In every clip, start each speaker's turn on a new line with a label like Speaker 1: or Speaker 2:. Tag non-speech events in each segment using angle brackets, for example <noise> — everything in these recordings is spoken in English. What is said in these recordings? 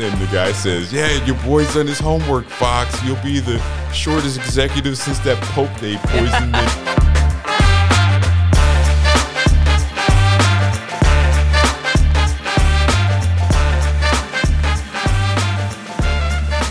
Speaker 1: then the guy says, "Yeah, your boy's done his homework, Fox. You'll be the shortest executive since that Pope they poisoned." it."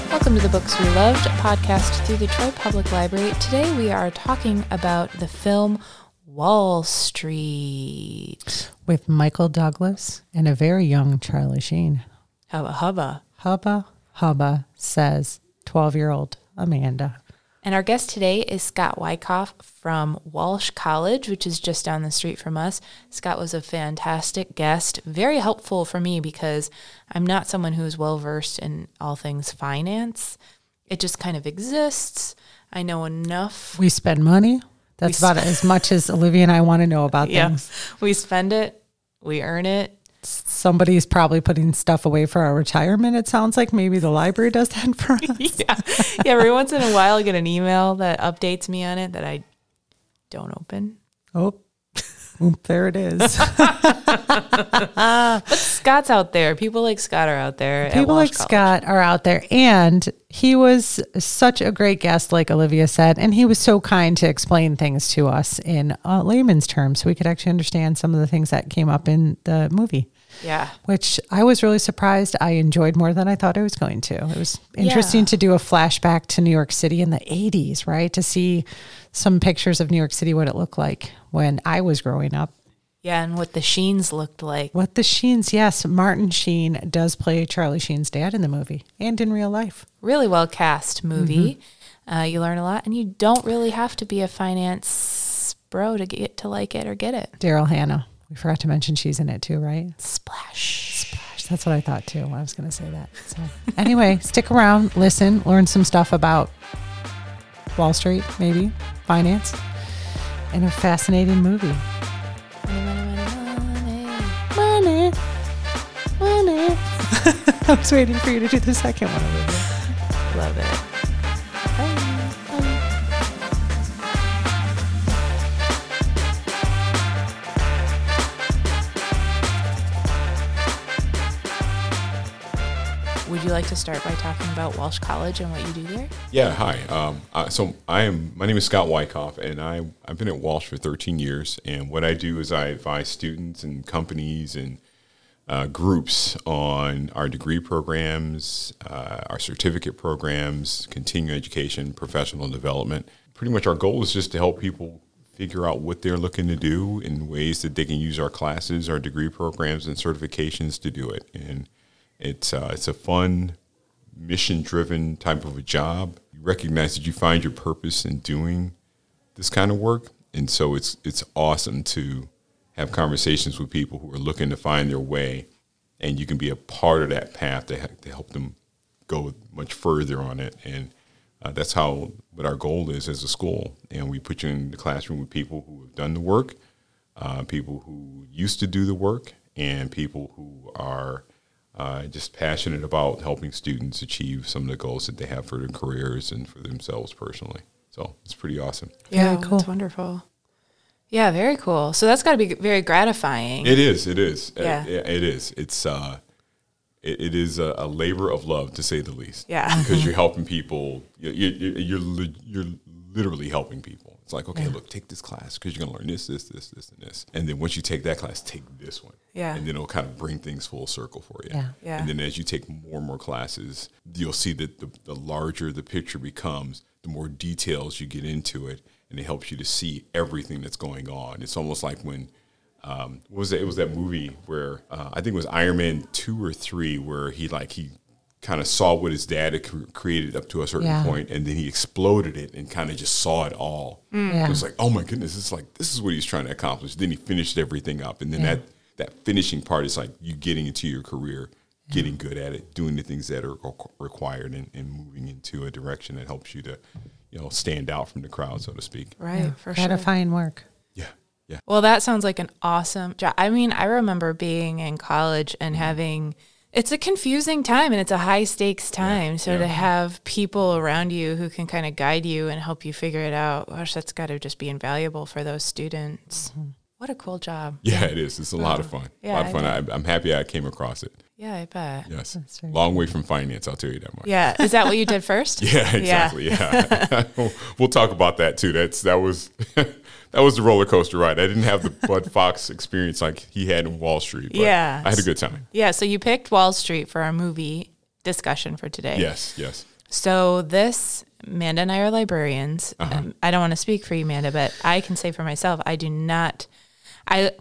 Speaker 2: Welcome to the Books We Loved podcast through the Troy Public Library. Today we are talking about the film Wall Street.
Speaker 3: with Michael Douglas and a very young Charlie Sheen.
Speaker 2: Hubba hubba.
Speaker 3: Hubba Hubba says 12 year old Amanda.
Speaker 2: And our guest today is Scott Wyckoff from Walsh College, which is just down the street from us. Scott was a fantastic guest, very helpful for me because I'm not someone who is well versed in all things finance. It just kind of exists. I know enough.
Speaker 3: We spend money. That's
Speaker 2: We
Speaker 3: about as much as Olivia and I want to know about <laughs>
Speaker 2: Yeah.
Speaker 3: things.
Speaker 2: We spend it, we earn it.
Speaker 3: Somebody's probably putting stuff away for our retirement. It sounds like maybe the library does that for <laughs> us.
Speaker 2: yeah. yeah. Every once in a while, I get an email that updates me on it that I don't open.
Speaker 3: Oh, Oop, there it is. <laughs>
Speaker 2: but Scott's out there. People like Scott are out there.
Speaker 3: People like
Speaker 2: College.
Speaker 3: Scott are out there. And he was such a great guest, like Olivia said. And he was so kind to explain things to us in uh, layman's terms so we could actually understand some of the things that came up in the movie.
Speaker 2: Yeah.
Speaker 3: which I was really surprised I enjoyed more than I thought I was going to. It was interesting
Speaker 2: Yeah.
Speaker 3: to do a flashback to New York City in the 80s, right? To see some pictures of New York City, what it looked like when I was growing up.
Speaker 2: Yeah. And what the Sheens looked like.
Speaker 3: What the Sheens, yes, Martin Sheen does play Charlie Sheen's dad in the movie and in real life.
Speaker 2: Really well cast movie.
Speaker 3: Mm-hmm.
Speaker 2: Uh, you learn a lot, and you don't really have to be a finance bro to get to like it or get it.
Speaker 3: Daryl Hannah. We forgot to mention she's in it too, right?
Speaker 2: Splash.
Speaker 3: Splash. That's what I thought too. I was going to say that. So, anyway, stick around, listen, learn some stuff about Wall Street, maybe finance, and a fascinating movie.
Speaker 2: Money, money, money, money. <laughs>
Speaker 3: I was waiting for you to do the second one, Olivia.
Speaker 2: Love it. Would you like to start by talking about Walsh College and what you do there?
Speaker 1: Yeah, hi. Um, so I am. My name is Scott Wyckoff, and I I've been at Walsh for 13 years. And what I do is I advise students and companies and uh, groups on our degree programs, uh, our certificate programs, continuing education, professional development. Pretty much, our goal is just to help people figure out what they're looking to do in ways that they can use our classes, our degree programs, and certifications to do it. And it's uh, it's a fun mission driven type of a job. You recognize that you find your purpose in doing this kind of work. And so it's it's awesome to have conversations with people who are looking to find their way and you can be a part of that path to, to help them go much further on it. And uh, that's how what our goal is as a school. And we put you in the classroom with people who have done the work, uh, people who used to do the work, and people who are uh, just passionate about helping students achieve some of the goals that they have for their careers and for themselves personally. So it's pretty awesome.
Speaker 2: Yeah,
Speaker 3: Very cool.
Speaker 2: that's wonderful. Yeah, very cool. So that's got to be very gratifying.
Speaker 1: It is. It is. Uh,
Speaker 2: Yeah.
Speaker 1: it- it is. It's. Uh, it, it is a, a labor of love, to say the least.
Speaker 2: Yeah.
Speaker 1: Because you're <laughs> helping people. You, you, you- you're you're literally helping people. It's like, okay, look, take this class because you're gonna learn this, this, this, this, and this. And then once you take that class, take this one.
Speaker 2: Yeah.
Speaker 1: And then it'll kind of bring things full circle for you.
Speaker 3: Yeah.
Speaker 2: Yeah.
Speaker 1: And then as you take more and more classes, you'll see that the, the larger the picture becomes, the more details you get into it, and it helps you to see everything that's going on. It's almost like when um, what was it? It was that movie where uh, I think it was Iron Man two or three, where he like he kind of saw what his dad had cr- created up to a certain
Speaker 3: Yeah.
Speaker 1: point, and then he exploded it and kind of just saw it all.
Speaker 3: Yeah.
Speaker 1: It was like, oh my goodness, it's like this is what he's trying to accomplish. Then he finished everything up, and then that that finishing part is like you getting into your career, getting good at it, doing the things that are requ- required, and, and moving into a direction that helps you to, you know, stand out from the crowd, so to speak.
Speaker 2: right, for sure.
Speaker 3: Gratifying work.
Speaker 1: Yeah, yeah.
Speaker 2: Well, that sounds like an awesome job. I mean, I remember being in college and mm-hmm. having it's a confusing time and it's a high stakes time. so to have people around you who can kind of guide you and help you figure it out, gosh, that's got to just be invaluable for those students. Mm-hmm. What a cool job.
Speaker 1: Yeah, it is. It's a lot of um, fun.
Speaker 2: Yeah,
Speaker 1: a lot of fun. I, I'm happy I came across it.
Speaker 2: Yeah, I bet.
Speaker 1: Yes. Long way from finance, I'll tell you that much.
Speaker 2: Yeah. Is that what you did first? <laughs>
Speaker 1: Yeah, exactly. Yeah, <laughs> we'll talk about that too. That's that was <laughs> that was the roller coaster ride. I didn't have the <laughs> Bud Fox experience like he had in Wall Street. But
Speaker 2: Yeah.
Speaker 1: I had a good time.
Speaker 2: Yeah. So you picked Wall Street for our movie discussion for today.
Speaker 1: Yes, yes.
Speaker 2: So this, Amanda and I are librarians.
Speaker 1: Uh-huh.
Speaker 2: Um, I don't want to speak for you, Amanda, but I can say for myself, I do not, I,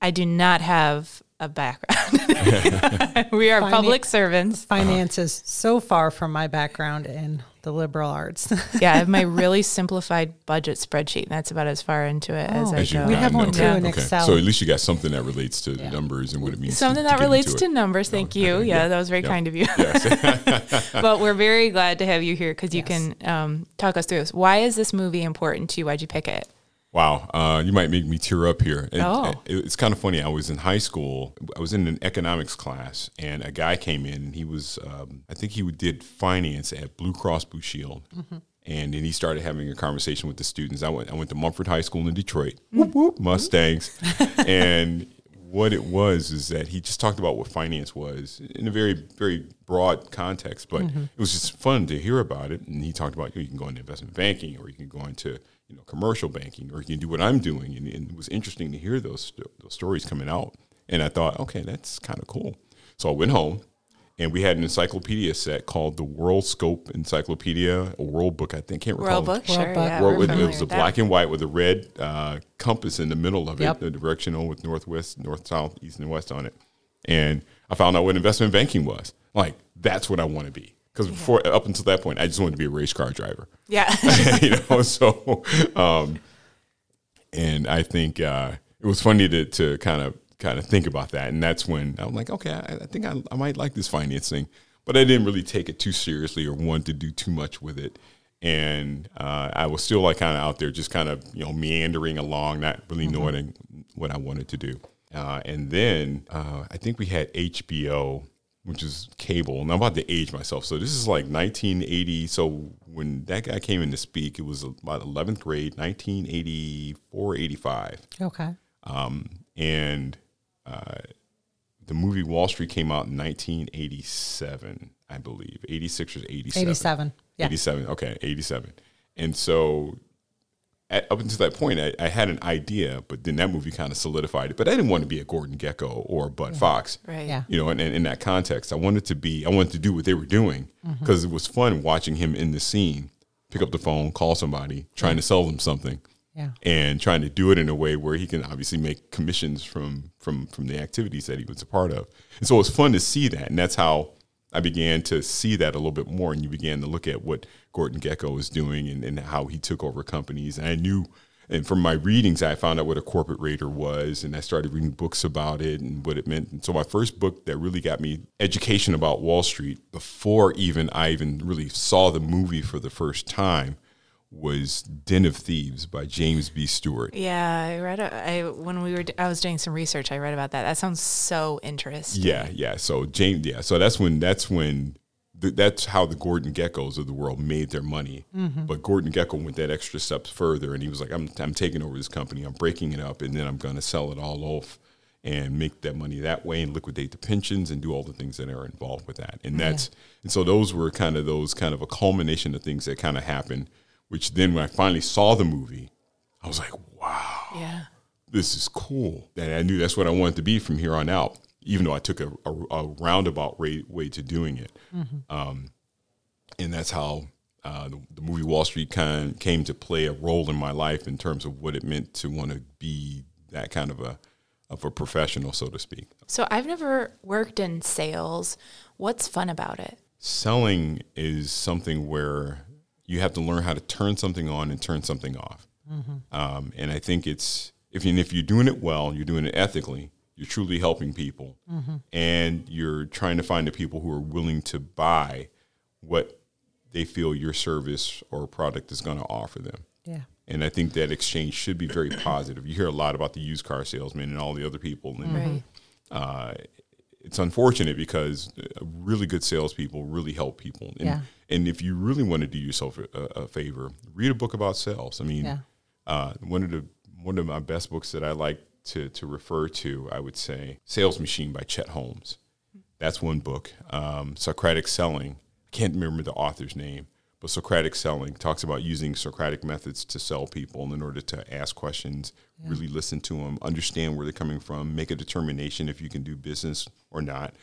Speaker 2: I do not have a background. <laughs> <laughs> we are
Speaker 3: Finan-
Speaker 2: public servants.
Speaker 3: Finance is so far from my background in the liberal arts. <laughs>
Speaker 2: Yeah, I have my really simplified budget spreadsheet, and that's about as far into it as
Speaker 3: Oh.
Speaker 2: I
Speaker 1: As
Speaker 2: go.
Speaker 3: We have one
Speaker 1: okay,
Speaker 3: too in
Speaker 1: okay.
Speaker 3: Excel.
Speaker 1: So at least you got something that relates to the numbers and what it means.
Speaker 2: Something
Speaker 1: to
Speaker 2: that
Speaker 1: get
Speaker 2: relates to
Speaker 1: it.
Speaker 2: numbers. Thank you.
Speaker 1: okay,
Speaker 2: Yeah,
Speaker 1: yeah,
Speaker 2: that was very
Speaker 1: yeah.
Speaker 2: kind of you. <laughs>
Speaker 1: Yes. <laughs>
Speaker 2: but we're very glad to have you here because you
Speaker 3: Yes.
Speaker 2: can um, talk us through this. Why is this movie important to you? Why'd you pick it?
Speaker 1: Wow, uh, you might make me tear up here. It-
Speaker 2: Oh.
Speaker 1: it- it's kind of funny. I was in high school. I was in an economics class, and a guy came in. And he was, um, I think he did finance at Blue Cross Blue Shield, and then he started having a conversation with the students. I went, I went to Mumford High School in Detroit. Whoop whoop, Mustangs, <laughs> and what it was is that he just talked about what finance was in a very, very broad context, but it was just fun to hear about it. And he talked about you, know, you can go into investment banking, or you can go into you know commercial banking, or you can do what I'm doing. And, and it was interesting to hear those those stories coming out. And I thought, okay, that's kind of cool. So I went home, and we had an encyclopedia set called the World Scope Encyclopedia, a World Book. I think can't recall.
Speaker 2: World Book,
Speaker 3: World
Speaker 2: sure. Yeah, we're
Speaker 1: it, it was a black and white with a red uh, compass in the middle of
Speaker 3: Yep.
Speaker 1: it, the directional with northwest, north, south, east, and west on it. And I found out what investment banking was. Like that's what I want to be. Because before, up until that point, I just wanted to be a race car driver.
Speaker 2: Yeah. <laughs>
Speaker 1: you know, so um, and I think uh, it was funny to to kind of kind of think about that, and that's when I'm like, okay, I, I think I, I might like this financing, but I didn't really take it too seriously or want to do too much with it, and uh, I was still like kind of out there, just kind of you know meandering along, not really knowing what I wanted to do, uh, and then uh, I think we had HBO which is cable. And I'm about to age myself. So this is like 1980. So when that guy came in to speak, it was about 11th grade, 1984, 85.
Speaker 3: okay.
Speaker 1: Um, and uh, the movie Wall Street came out in 1987, I believe. 86 or 87.
Speaker 3: 87. Yeah.
Speaker 1: 87. Okay, 87. And so at, up until that point, I, I had an idea, but then that movie kind of solidified it. But I didn't want to be a Gordon Gekko or a Bud Fox
Speaker 2: right.
Speaker 3: Yeah.
Speaker 1: you know, and, and in that context, I wanted to be, I wanted to do what they were doing mm-hmm. because it was fun watching him in the scene, pick up the phone, call somebody, trying to sell them something,
Speaker 3: Yeah.
Speaker 1: and trying to do it in a way where he can obviously make commissions from from from the activities that he was a part of. And so it was fun to see that, and that's how I began to see that a little bit more. And you began to look at what Gordon Gekko was doing and, and how he took over companies. And I knew, and from my readings, I found out what a corporate raider was, and I started reading books about it and what it meant. And so my first book that really got me education about Wall Street before even I even really saw the movie for the first time was Den of Thieves by James B. Stewart.
Speaker 2: Yeah, I read. A, I when we were, I was doing some research. I read about that. That sounds so interesting.
Speaker 1: Yeah, yeah. So James, yeah. So that's when that's when th- that's how the Gordon Gekkos of the world made their money. Mm-hmm. But Gordon Gekko went that extra step further, and he was like, "I'm I'm taking over this company. I'm breaking it up, and then I'm going to sell it all off." And make that money that way, and liquidate the pensions, and do all the things that are involved with that. And that's and so those were kind of those kind of a culmination of things that kind of happened. Which then, when I finally saw the movie, I was like, "Wow,
Speaker 2: Yeah.
Speaker 1: this is cool. And I knew that's what I wanted to be from here on out, even though I took a, a, a roundabout way, way to doing it. Um, and that's how uh, the, the movie Wall Street kind came to play a role in my life in terms of what it meant to want to be that kind of a of a professional, so to speak.
Speaker 2: So I've never worked in sales. What's fun about it?
Speaker 1: Selling is something where you have to learn how to turn something on and turn something off. Um, and I think it's if you, if you're doing it well, you're doing it ethically. You're truly helping people, and you're trying to find the people who are willing to buy what they feel your service or product is going to offer them.
Speaker 3: Yeah.
Speaker 1: And I think that exchange should be very positive. You hear a lot about the used car salesman and all the other people, and
Speaker 2: Right.
Speaker 1: uh, it's unfortunate because uh, really good salespeople really help people. And,
Speaker 3: Yeah.
Speaker 1: And if you really want to do yourself a, a favor, read a book about sales. I mean,
Speaker 3: Yeah.
Speaker 1: uh, one of the one of my best books that I like to to refer to, I would say Sales Machine by Chet Holmes. That's one book. Um, Socratic Selling. I can't remember the author's name, but Socratic Selling talks about using Socratic methods to sell people in order to ask questions, really listen to them, understand where they're coming from, make a determination if you can do business or not,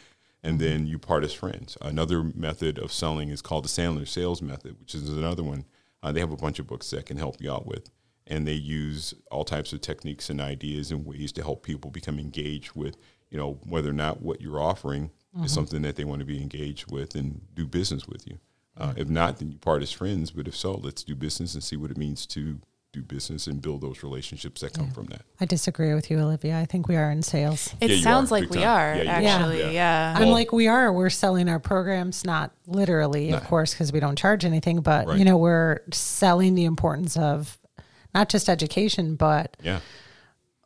Speaker 1: and then you part as friends. Another method of selling is called the Sandler Sales Method, which is another one. Uh, they have a bunch of books that can help you out with, and they use all types of techniques and ideas and ways to help people become engaged with, you know, whether or not what you're offering is something that they want to be engaged with and do business with you. Uh, if not, then you part as friends. But if so, let's do business and see what it means to do business and build those relationships that come from that.
Speaker 3: I disagree with you, Olivia. I think we are in sales.
Speaker 2: It
Speaker 1: Yeah,
Speaker 2: sounds
Speaker 1: are,
Speaker 2: like we
Speaker 1: time.
Speaker 2: are
Speaker 1: Yeah, you are.
Speaker 2: actually.
Speaker 1: Yeah.
Speaker 2: Yeah.
Speaker 3: I'm
Speaker 1: Well-
Speaker 3: like we are. We're selling our programs, not literally, of
Speaker 1: No.
Speaker 3: course, because we don't charge anything. But
Speaker 1: Right.
Speaker 3: you know, we're selling the importance of not just education, but
Speaker 1: Yeah.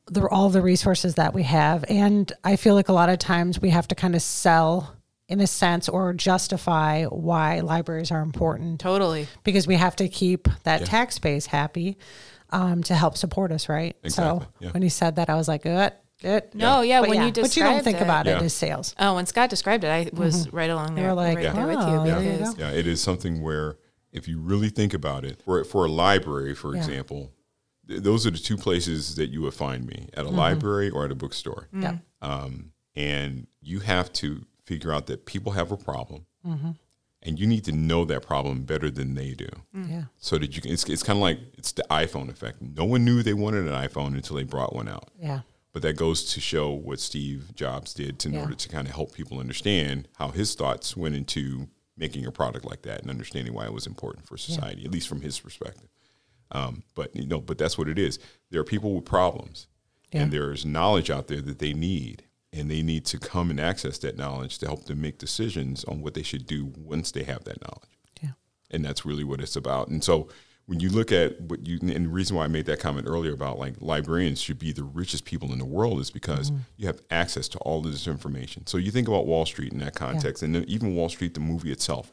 Speaker 3: the, all the resources that we have. And I feel like a lot of times we have to kind of sell, in a sense, or justify why libraries are important
Speaker 2: Totally.
Speaker 3: because we have to keep that tax base happy um, to help support us, right?
Speaker 1: Exactly,
Speaker 3: So
Speaker 1: yeah.
Speaker 3: when he said that, I was like, good, good.
Speaker 2: No, yeah.
Speaker 3: But
Speaker 2: when you described
Speaker 3: but you don't think
Speaker 2: it-
Speaker 3: about it as sales.
Speaker 2: Oh, when Scott described it, I was right along there,
Speaker 3: were like,
Speaker 2: right there with
Speaker 3: oh,
Speaker 2: you
Speaker 3: there you go.
Speaker 1: Yeah, it is something where if you really think about it, for for a library, for
Speaker 3: Yeah.
Speaker 1: example, th- those are the two places that you would find me at a
Speaker 3: Mm-hmm.
Speaker 1: library or at a bookstore.
Speaker 3: Yeah.
Speaker 1: Um, and you have to figure out that people have a problem,
Speaker 3: Mm-hmm.
Speaker 1: and you need to know that problem better than they do.
Speaker 3: Yeah.
Speaker 1: So that you can, it's, it's kind of like it's the iPhone effect. No one knew they wanted an iPhone until they brought one out.
Speaker 3: Yeah.
Speaker 1: But that goes to show what Steve Jobs did to, in
Speaker 3: Yeah.
Speaker 1: order to kind of help people understand how his thoughts went into making a product like that and understanding why it was important for society, at least from his perspective. Um, but you know, but that's what it is. There are people with problems, and there's knowledge out there that they need, and they need to come and access that knowledge to help them make decisions on what they should do once they have that knowledge
Speaker 3: Yeah.
Speaker 1: and that's really what it's about. And so when you look at what you and the reason why I made that comment earlier about like librarians should be the richest people in the world is because mm-hmm. you have access to all of this information. So you think about Wall Street in that context, and even Wall Street, the movie itself,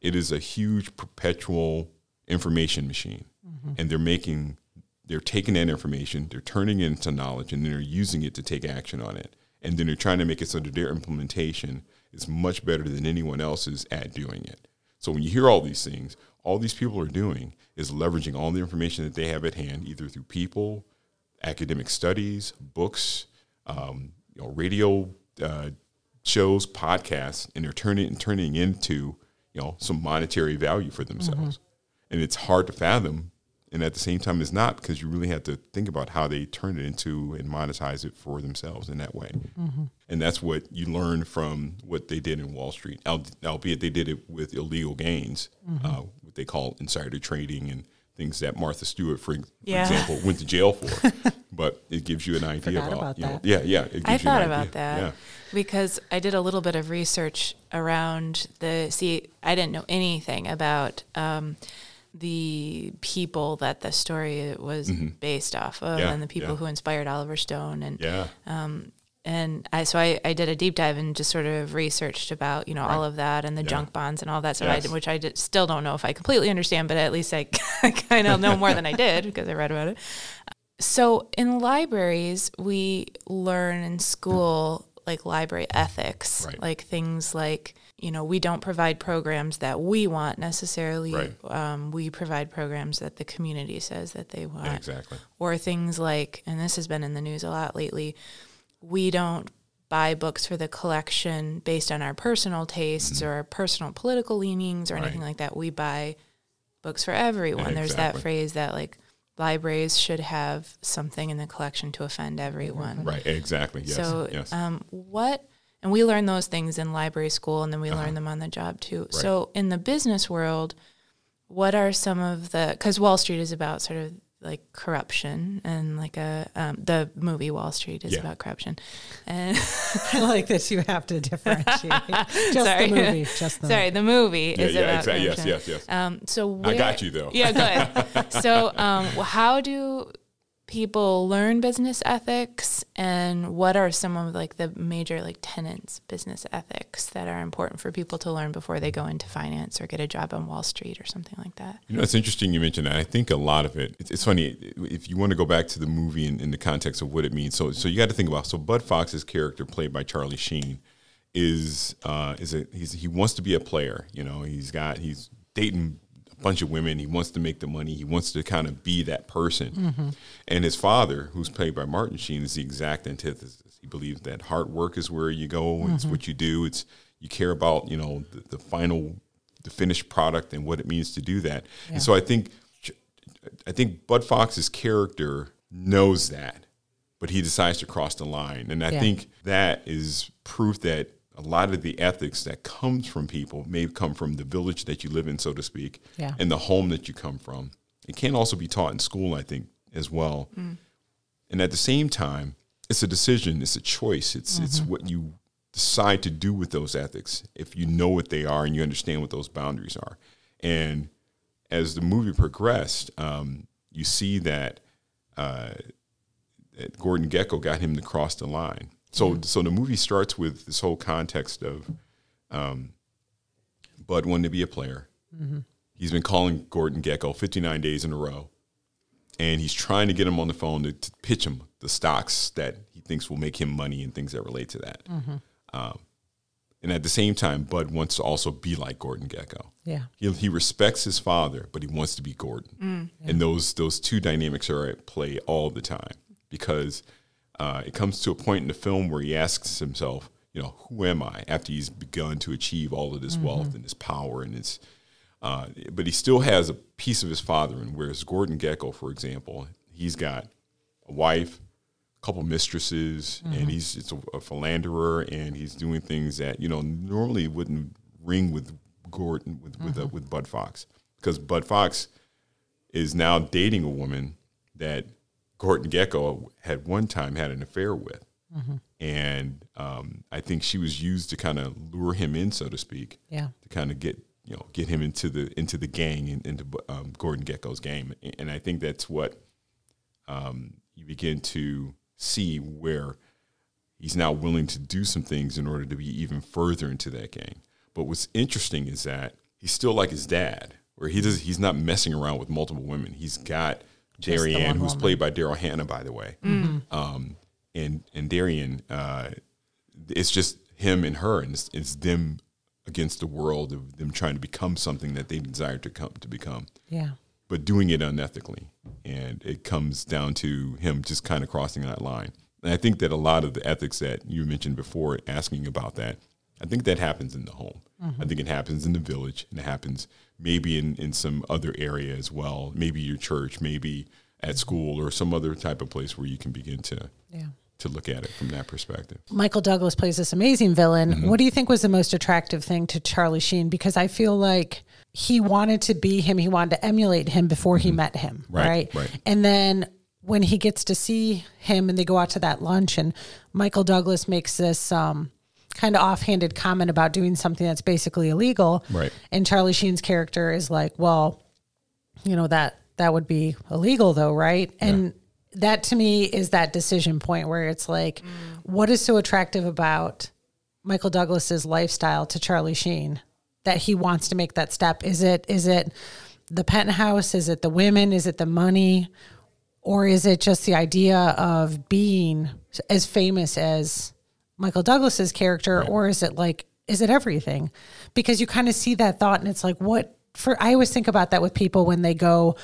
Speaker 1: it is a huge perpetual information machine, mm-hmm. and they're making they're taking that information, they're turning it into knowledge, and then they're using it to take action on it. And then they're trying to make it so that their implementation is much better than anyone else's at doing it. So when you hear all these things, all these people are doing is leveraging all the information that they have at hand, either through people, academic studies, books, um, you know, radio uh, shows, podcasts, and they're turning and turning into you know some monetary value for themselves. And it's hard to fathom, and at the same time, it's not because you really have to think about how they turn it into and monetize it for themselves in that way. And that's what you learn from what they did in Wall Street, albeit they did it with illegal gains, uh, what they call insider trading and things that Martha Stewart, for, for
Speaker 2: Yeah.
Speaker 1: example, went to jail for. <laughs> but it gives you an idea
Speaker 3: Forgot
Speaker 1: about,
Speaker 3: about
Speaker 1: you know,
Speaker 3: that.
Speaker 1: yeah, yeah. It gives
Speaker 2: I
Speaker 1: you
Speaker 2: thought about that
Speaker 1: Yeah.
Speaker 2: because I did a little bit of research around the. See, I didn't know anything about um, the people that the story was based off of,
Speaker 1: Mm-hmm. Yeah,
Speaker 2: and the people
Speaker 1: yeah.
Speaker 2: who inspired Oliver Stone, and
Speaker 1: Yeah.
Speaker 2: and I so I, I did a deep dive and just sort of researched about you know all
Speaker 1: Right.
Speaker 2: of that and the
Speaker 1: Yeah.
Speaker 2: junk bonds and all that stuff,
Speaker 1: Yes.
Speaker 2: I, which I did, still don't know if I completely understand, but at least I, <laughs> kind of know more than I did because I read about it. So in libraries, we learn in school like library ethics,
Speaker 1: Right.
Speaker 2: like things like you know we don't provide programs that we want necessarily.
Speaker 1: Right.
Speaker 2: Um, we provide programs that the community says that they want
Speaker 1: exactly.
Speaker 2: or things like, and this has been in the news a lot lately, we don't buy books for the collection based on our personal tastes or our personal political leanings or anything
Speaker 1: Mm-hmm.
Speaker 2: Like that. We buy books for everyone. There's that phrase that like libraries should have something in the collection to offend everyone.
Speaker 1: Right. Exactly. Yes.
Speaker 2: So,
Speaker 1: yes.
Speaker 2: um, what, and we learn those things in library school and then we
Speaker 1: Uh-huh.
Speaker 2: learn them on the job too. So, in the business world, what are some of the, because Wall Street is about sort of like corruption and like a, um, the movie Wall Street is
Speaker 1: Yeah.
Speaker 2: about corruption. <laughs> And
Speaker 3: I like this. You have to differentiate. <laughs> Just
Speaker 2: Sorry.
Speaker 3: the movie. Just the
Speaker 2: sorry, the movie
Speaker 1: yeah.
Speaker 2: is
Speaker 1: Yeah.
Speaker 2: about
Speaker 1: Exactly. Yes.
Speaker 2: corruption.
Speaker 1: Yes. Yes.
Speaker 2: Um, so
Speaker 1: I got you though.
Speaker 2: Yeah, good. <laughs> so, um, how do people learn business ethics and what are some of like the major like tenants business ethics that are important for people to learn before they go into finance or get a job on Wall Street or something like that?
Speaker 1: You know, it's interesting you mentioned that. I think a lot of it. It's, it's funny if you want to go back to the movie in, in the context of what it means. So, so you got to think about. So, Bud Fox's character, played by Charlie Sheen, is uh, is a he's, he wants to be a player. You know, he's got he's dating bunch of women. He wants to make the money. He wants to kind of be that person. Mm-hmm. And his father, who's played by Martin Sheen, is the exact antithesis. He believes that hard work is where you go. Mm-hmm. It's what you do. It's you care about you know the, the, final, the finished product and what it means to do that. Yeah. And so I think, I think Bud Fox's character knows that, but he decides to cross the line. And I yeah. think that is proof that a lot of the ethics that comes from people may come from the village that you live in, so to speak,
Speaker 3: yeah.
Speaker 1: and the home that you come from. It can also be taught in school, I think, as well. Mm. And at the same time, it's a decision, it's a choice. It's mm-hmm. it's what you decide to do with those ethics if you know what they are and you understand what those boundaries are. And as the movie progressed, um, you see that, uh, that Gordon Gekko got him to cross the line so so the movie starts with this whole context of um, Bud wanting to be a player. Mm-hmm. He's been calling Gordon Gekko 59 days in a row, and he's trying to get him on the phone to, to pitch him the stocks that he thinks will make him money and things that relate to that. Mm-hmm. Um, and at the same time, Bud wants to also be like Gordon Gekko.
Speaker 3: Yeah,
Speaker 1: he, he respects his father, but he wants to be Gordon. Mm, yeah. And those those two dynamics are at play all the time because uh, it comes to a point in the film where he asks himself, you know, who am I after he's begun to achieve all of this mm-hmm. wealth and this power and this, uh, but he still has a piece of his father. And whereas Gordon Gekko, for example, he's got a wife, a couple mistresses, mm-hmm. and he's it's a, a, philanderer, and he's doing things that you know normally wouldn't ring with Gordon with with, uh, mm-hmm. uh, with Bud Fox because Bud Fox is now dating a woman that Gordon Gekko had one time had an affair with. Mm-hmm. And um, I think she was used to kind of lure him in, so to speak.
Speaker 3: Yeah.
Speaker 1: To kind of get you know get him into the into the gang and into um, Gordon Gekko's game, and I think that's what um, you begin to see where he's now willing to do some things in order to be even further into that gang. But what's interesting is that he's still like his dad, where he does he's not messing around with multiple women. He's got Darien, who's played by Daryl Hannah, by the way. Mm-hmm. Um, and and Darien, uh, it's just him and her, and it's, it's, them against the world of them trying to become something that they desire to come to become.
Speaker 3: Yeah.
Speaker 1: But doing it unethically, and it comes down to him just kind of crossing that line. And I think that a lot of the ethics that you mentioned before, asking about that, I think that happens in the home. Mm-hmm. I think it happens in the village, and it happens maybe in, in some other area as well, maybe your church, maybe at school or some other type of place where you can begin to
Speaker 3: yeah.
Speaker 1: to look at it from that perspective.
Speaker 3: Michael Douglas plays this amazing villain. Mm-hmm. What do you think was the most attractive thing to Charlie Sheen? Because I feel like he wanted to be him, he wanted to emulate him before he mm-hmm. met him, right, right?
Speaker 1: Right.
Speaker 3: And then when he gets to see him and they go out to that lunch and Michael Douglas makes this um, kind of offhanded comment about doing something that's basically illegal.
Speaker 1: Right.
Speaker 3: And Charlie Sheen's character is like, well, you know, that that would be illegal though, right? And yeah. that to me is that decision point where it's like, mm. what is so attractive about Michael Douglas's lifestyle to Charlie Sheen that he wants to make that step? Is it is it the penthouse? Is it the women? Is it the money? Or is it just the idea of being as famous as Michael Douglas's character, right. or is it like is it everything? Because you kind of see that thought, and it's like what for. I always think about that with people when they go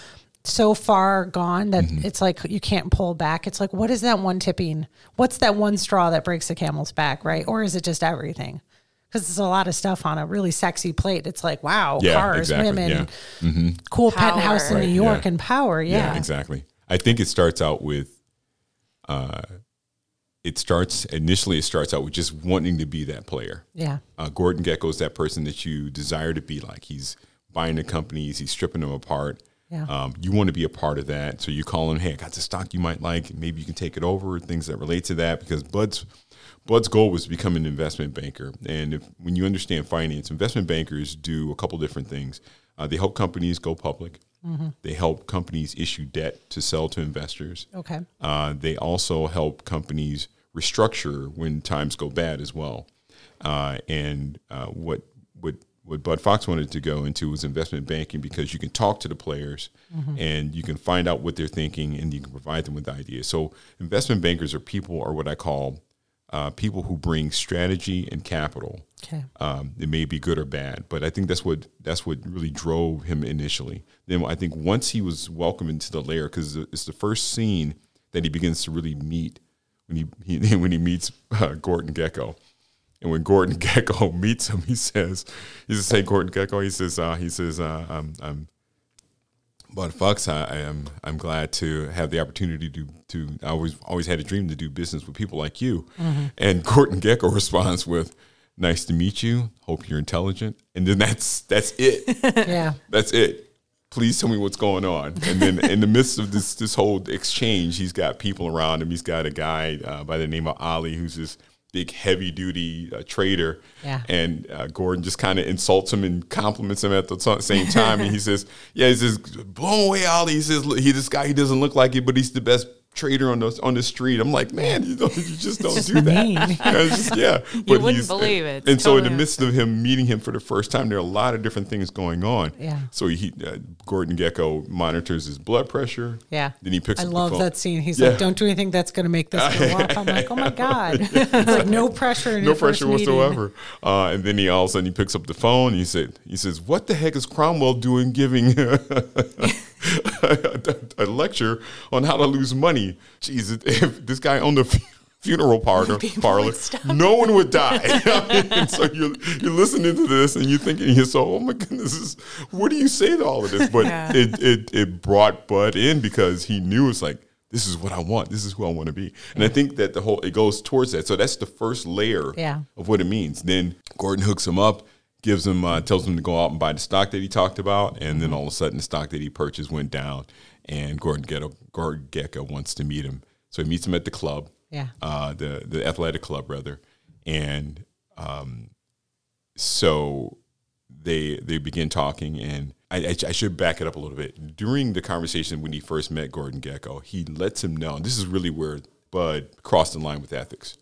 Speaker 3: so far gone that mm-hmm. it's like you can't pull back. It's like what is that one tipping? What's that one straw that breaks the camel's back, right? Or is it just everything? because there's a lot of stuff on a really sexy plate. It's like, wow, yeah, cars, exactly, women, yeah. mm-hmm. cool power. penthouse in right, New York, yeah. and power. Yeah.
Speaker 1: exactly. I think it starts out with uh, it starts initially. It starts out with just wanting to be that player.
Speaker 3: Yeah.
Speaker 1: Uh, Gordon Gekko is that person that you desire to be like. He's buying the companies. He's stripping them apart.
Speaker 3: Yeah.
Speaker 1: Um, you want to be a part of that, so you call him. Hey, I got the stock you might like. Maybe you can take it over. Things that relate to that because Bud's Bud's goal was to become an investment banker. And if, when you understand finance, investment bankers do a couple different things. Uh, they help companies go public, They help companies issue debt to sell to investors.
Speaker 3: Okay.
Speaker 1: Uh, they also help companies restructure when times go bad as well. Uh, and uh, what what what Bud Fox wanted to go into was investment banking because you can talk to the players and you can find out what they're thinking and you can provide them with ideas. So investment bankers are people are what I call uh, people who bring strategy and capital.
Speaker 3: Okay.
Speaker 1: Um, it may be good or bad, but I think that's what that's what really drove him initially. Then I think once he was welcomed into the lair, because it's the first scene that he begins to really meet when he, he <laughs> when he meets uh, Gordon Gekko. And when Gordon <laughs> Gekko meets him, he says, "He says, hey, Gordon Gekko." He says, uh, "He says, uh, I'm, I'm, but Fox, I, I am, I'm glad to have the opportunity to, to. I always, always had a dream to do business with people like you." And <laughs> Gordon Gekko responds with, "Nice to meet you. Hope you're intelligent." And then that's that's it.
Speaker 3: Yeah.
Speaker 1: That's it. Please tell me what's going on. And then in the midst of this this whole exchange, he's got people around him. He's got a guy uh, by the name of Ali, who's this big heavy duty uh, trader.
Speaker 3: Yeah.
Speaker 1: And uh, Gordon just kind of insults him and compliments him at the t- same time. and he <laughs> says, "Yeah, he says, blown away, Ali." He says, "He this guy, he doesn't look like it, but he's the best." Trader on the on the street. I'm like, man, you don't, you just don't do that.
Speaker 3: mean. <laughs>
Speaker 1: Yeah, it's just- yeah, <laughs> but
Speaker 2: wouldn't
Speaker 1: he's-
Speaker 2: believe it.
Speaker 1: And so, in the midst of him meeting him for the first time, there are a lot of different things going on.
Speaker 3: Yeah.
Speaker 1: So he, uh, Gordon Gekko monitors his blood pressure.
Speaker 3: Yeah.
Speaker 1: Then he picks
Speaker 3: I
Speaker 1: up
Speaker 3: love
Speaker 1: the phone.
Speaker 3: I love that scene. He's
Speaker 1: Yeah.
Speaker 3: like, "Don't do anything that's going to make this go up." I'm like, "Oh my <laughs> god!" it's like no pressure. In
Speaker 1: no pressure whatsoever. Uh, and then he all of a sudden he picks up the phone. And he said, "He says, what the heck is Cromwell doing giving <laughs> a, lecture on how to lose money? Jesus, if this guy owned a funeral parlor, parlor, no one would die. <laughs> and so you're you're listening to this and you're thinking you're so, oh my goodness, this is, what do you say to all of this? But
Speaker 2: Yeah.
Speaker 1: it, it it brought Bud in because he knew it's like. This is what I want. This is who I want to be, and I think that the whole it goes towards that. So that's the first layer
Speaker 3: Yeah.
Speaker 1: of what it means. Then Gordon hooks him up, gives him, uh, tells him to go out and buy the stock that he talked about, and
Speaker 3: Mm-hmm.
Speaker 1: then all of a sudden the stock that he purchased went down, and Gordon Gekko, Gordon Gekko wants to meet him, so he meets him at the club,
Speaker 3: Yeah.
Speaker 1: uh, the the athletic club rather, and um, so they they begin talking and. I, I, I should back it up a little bit. During the conversation when he first met Gordon Gekko, he lets him know. And this is really where Bud crossed the line with ethics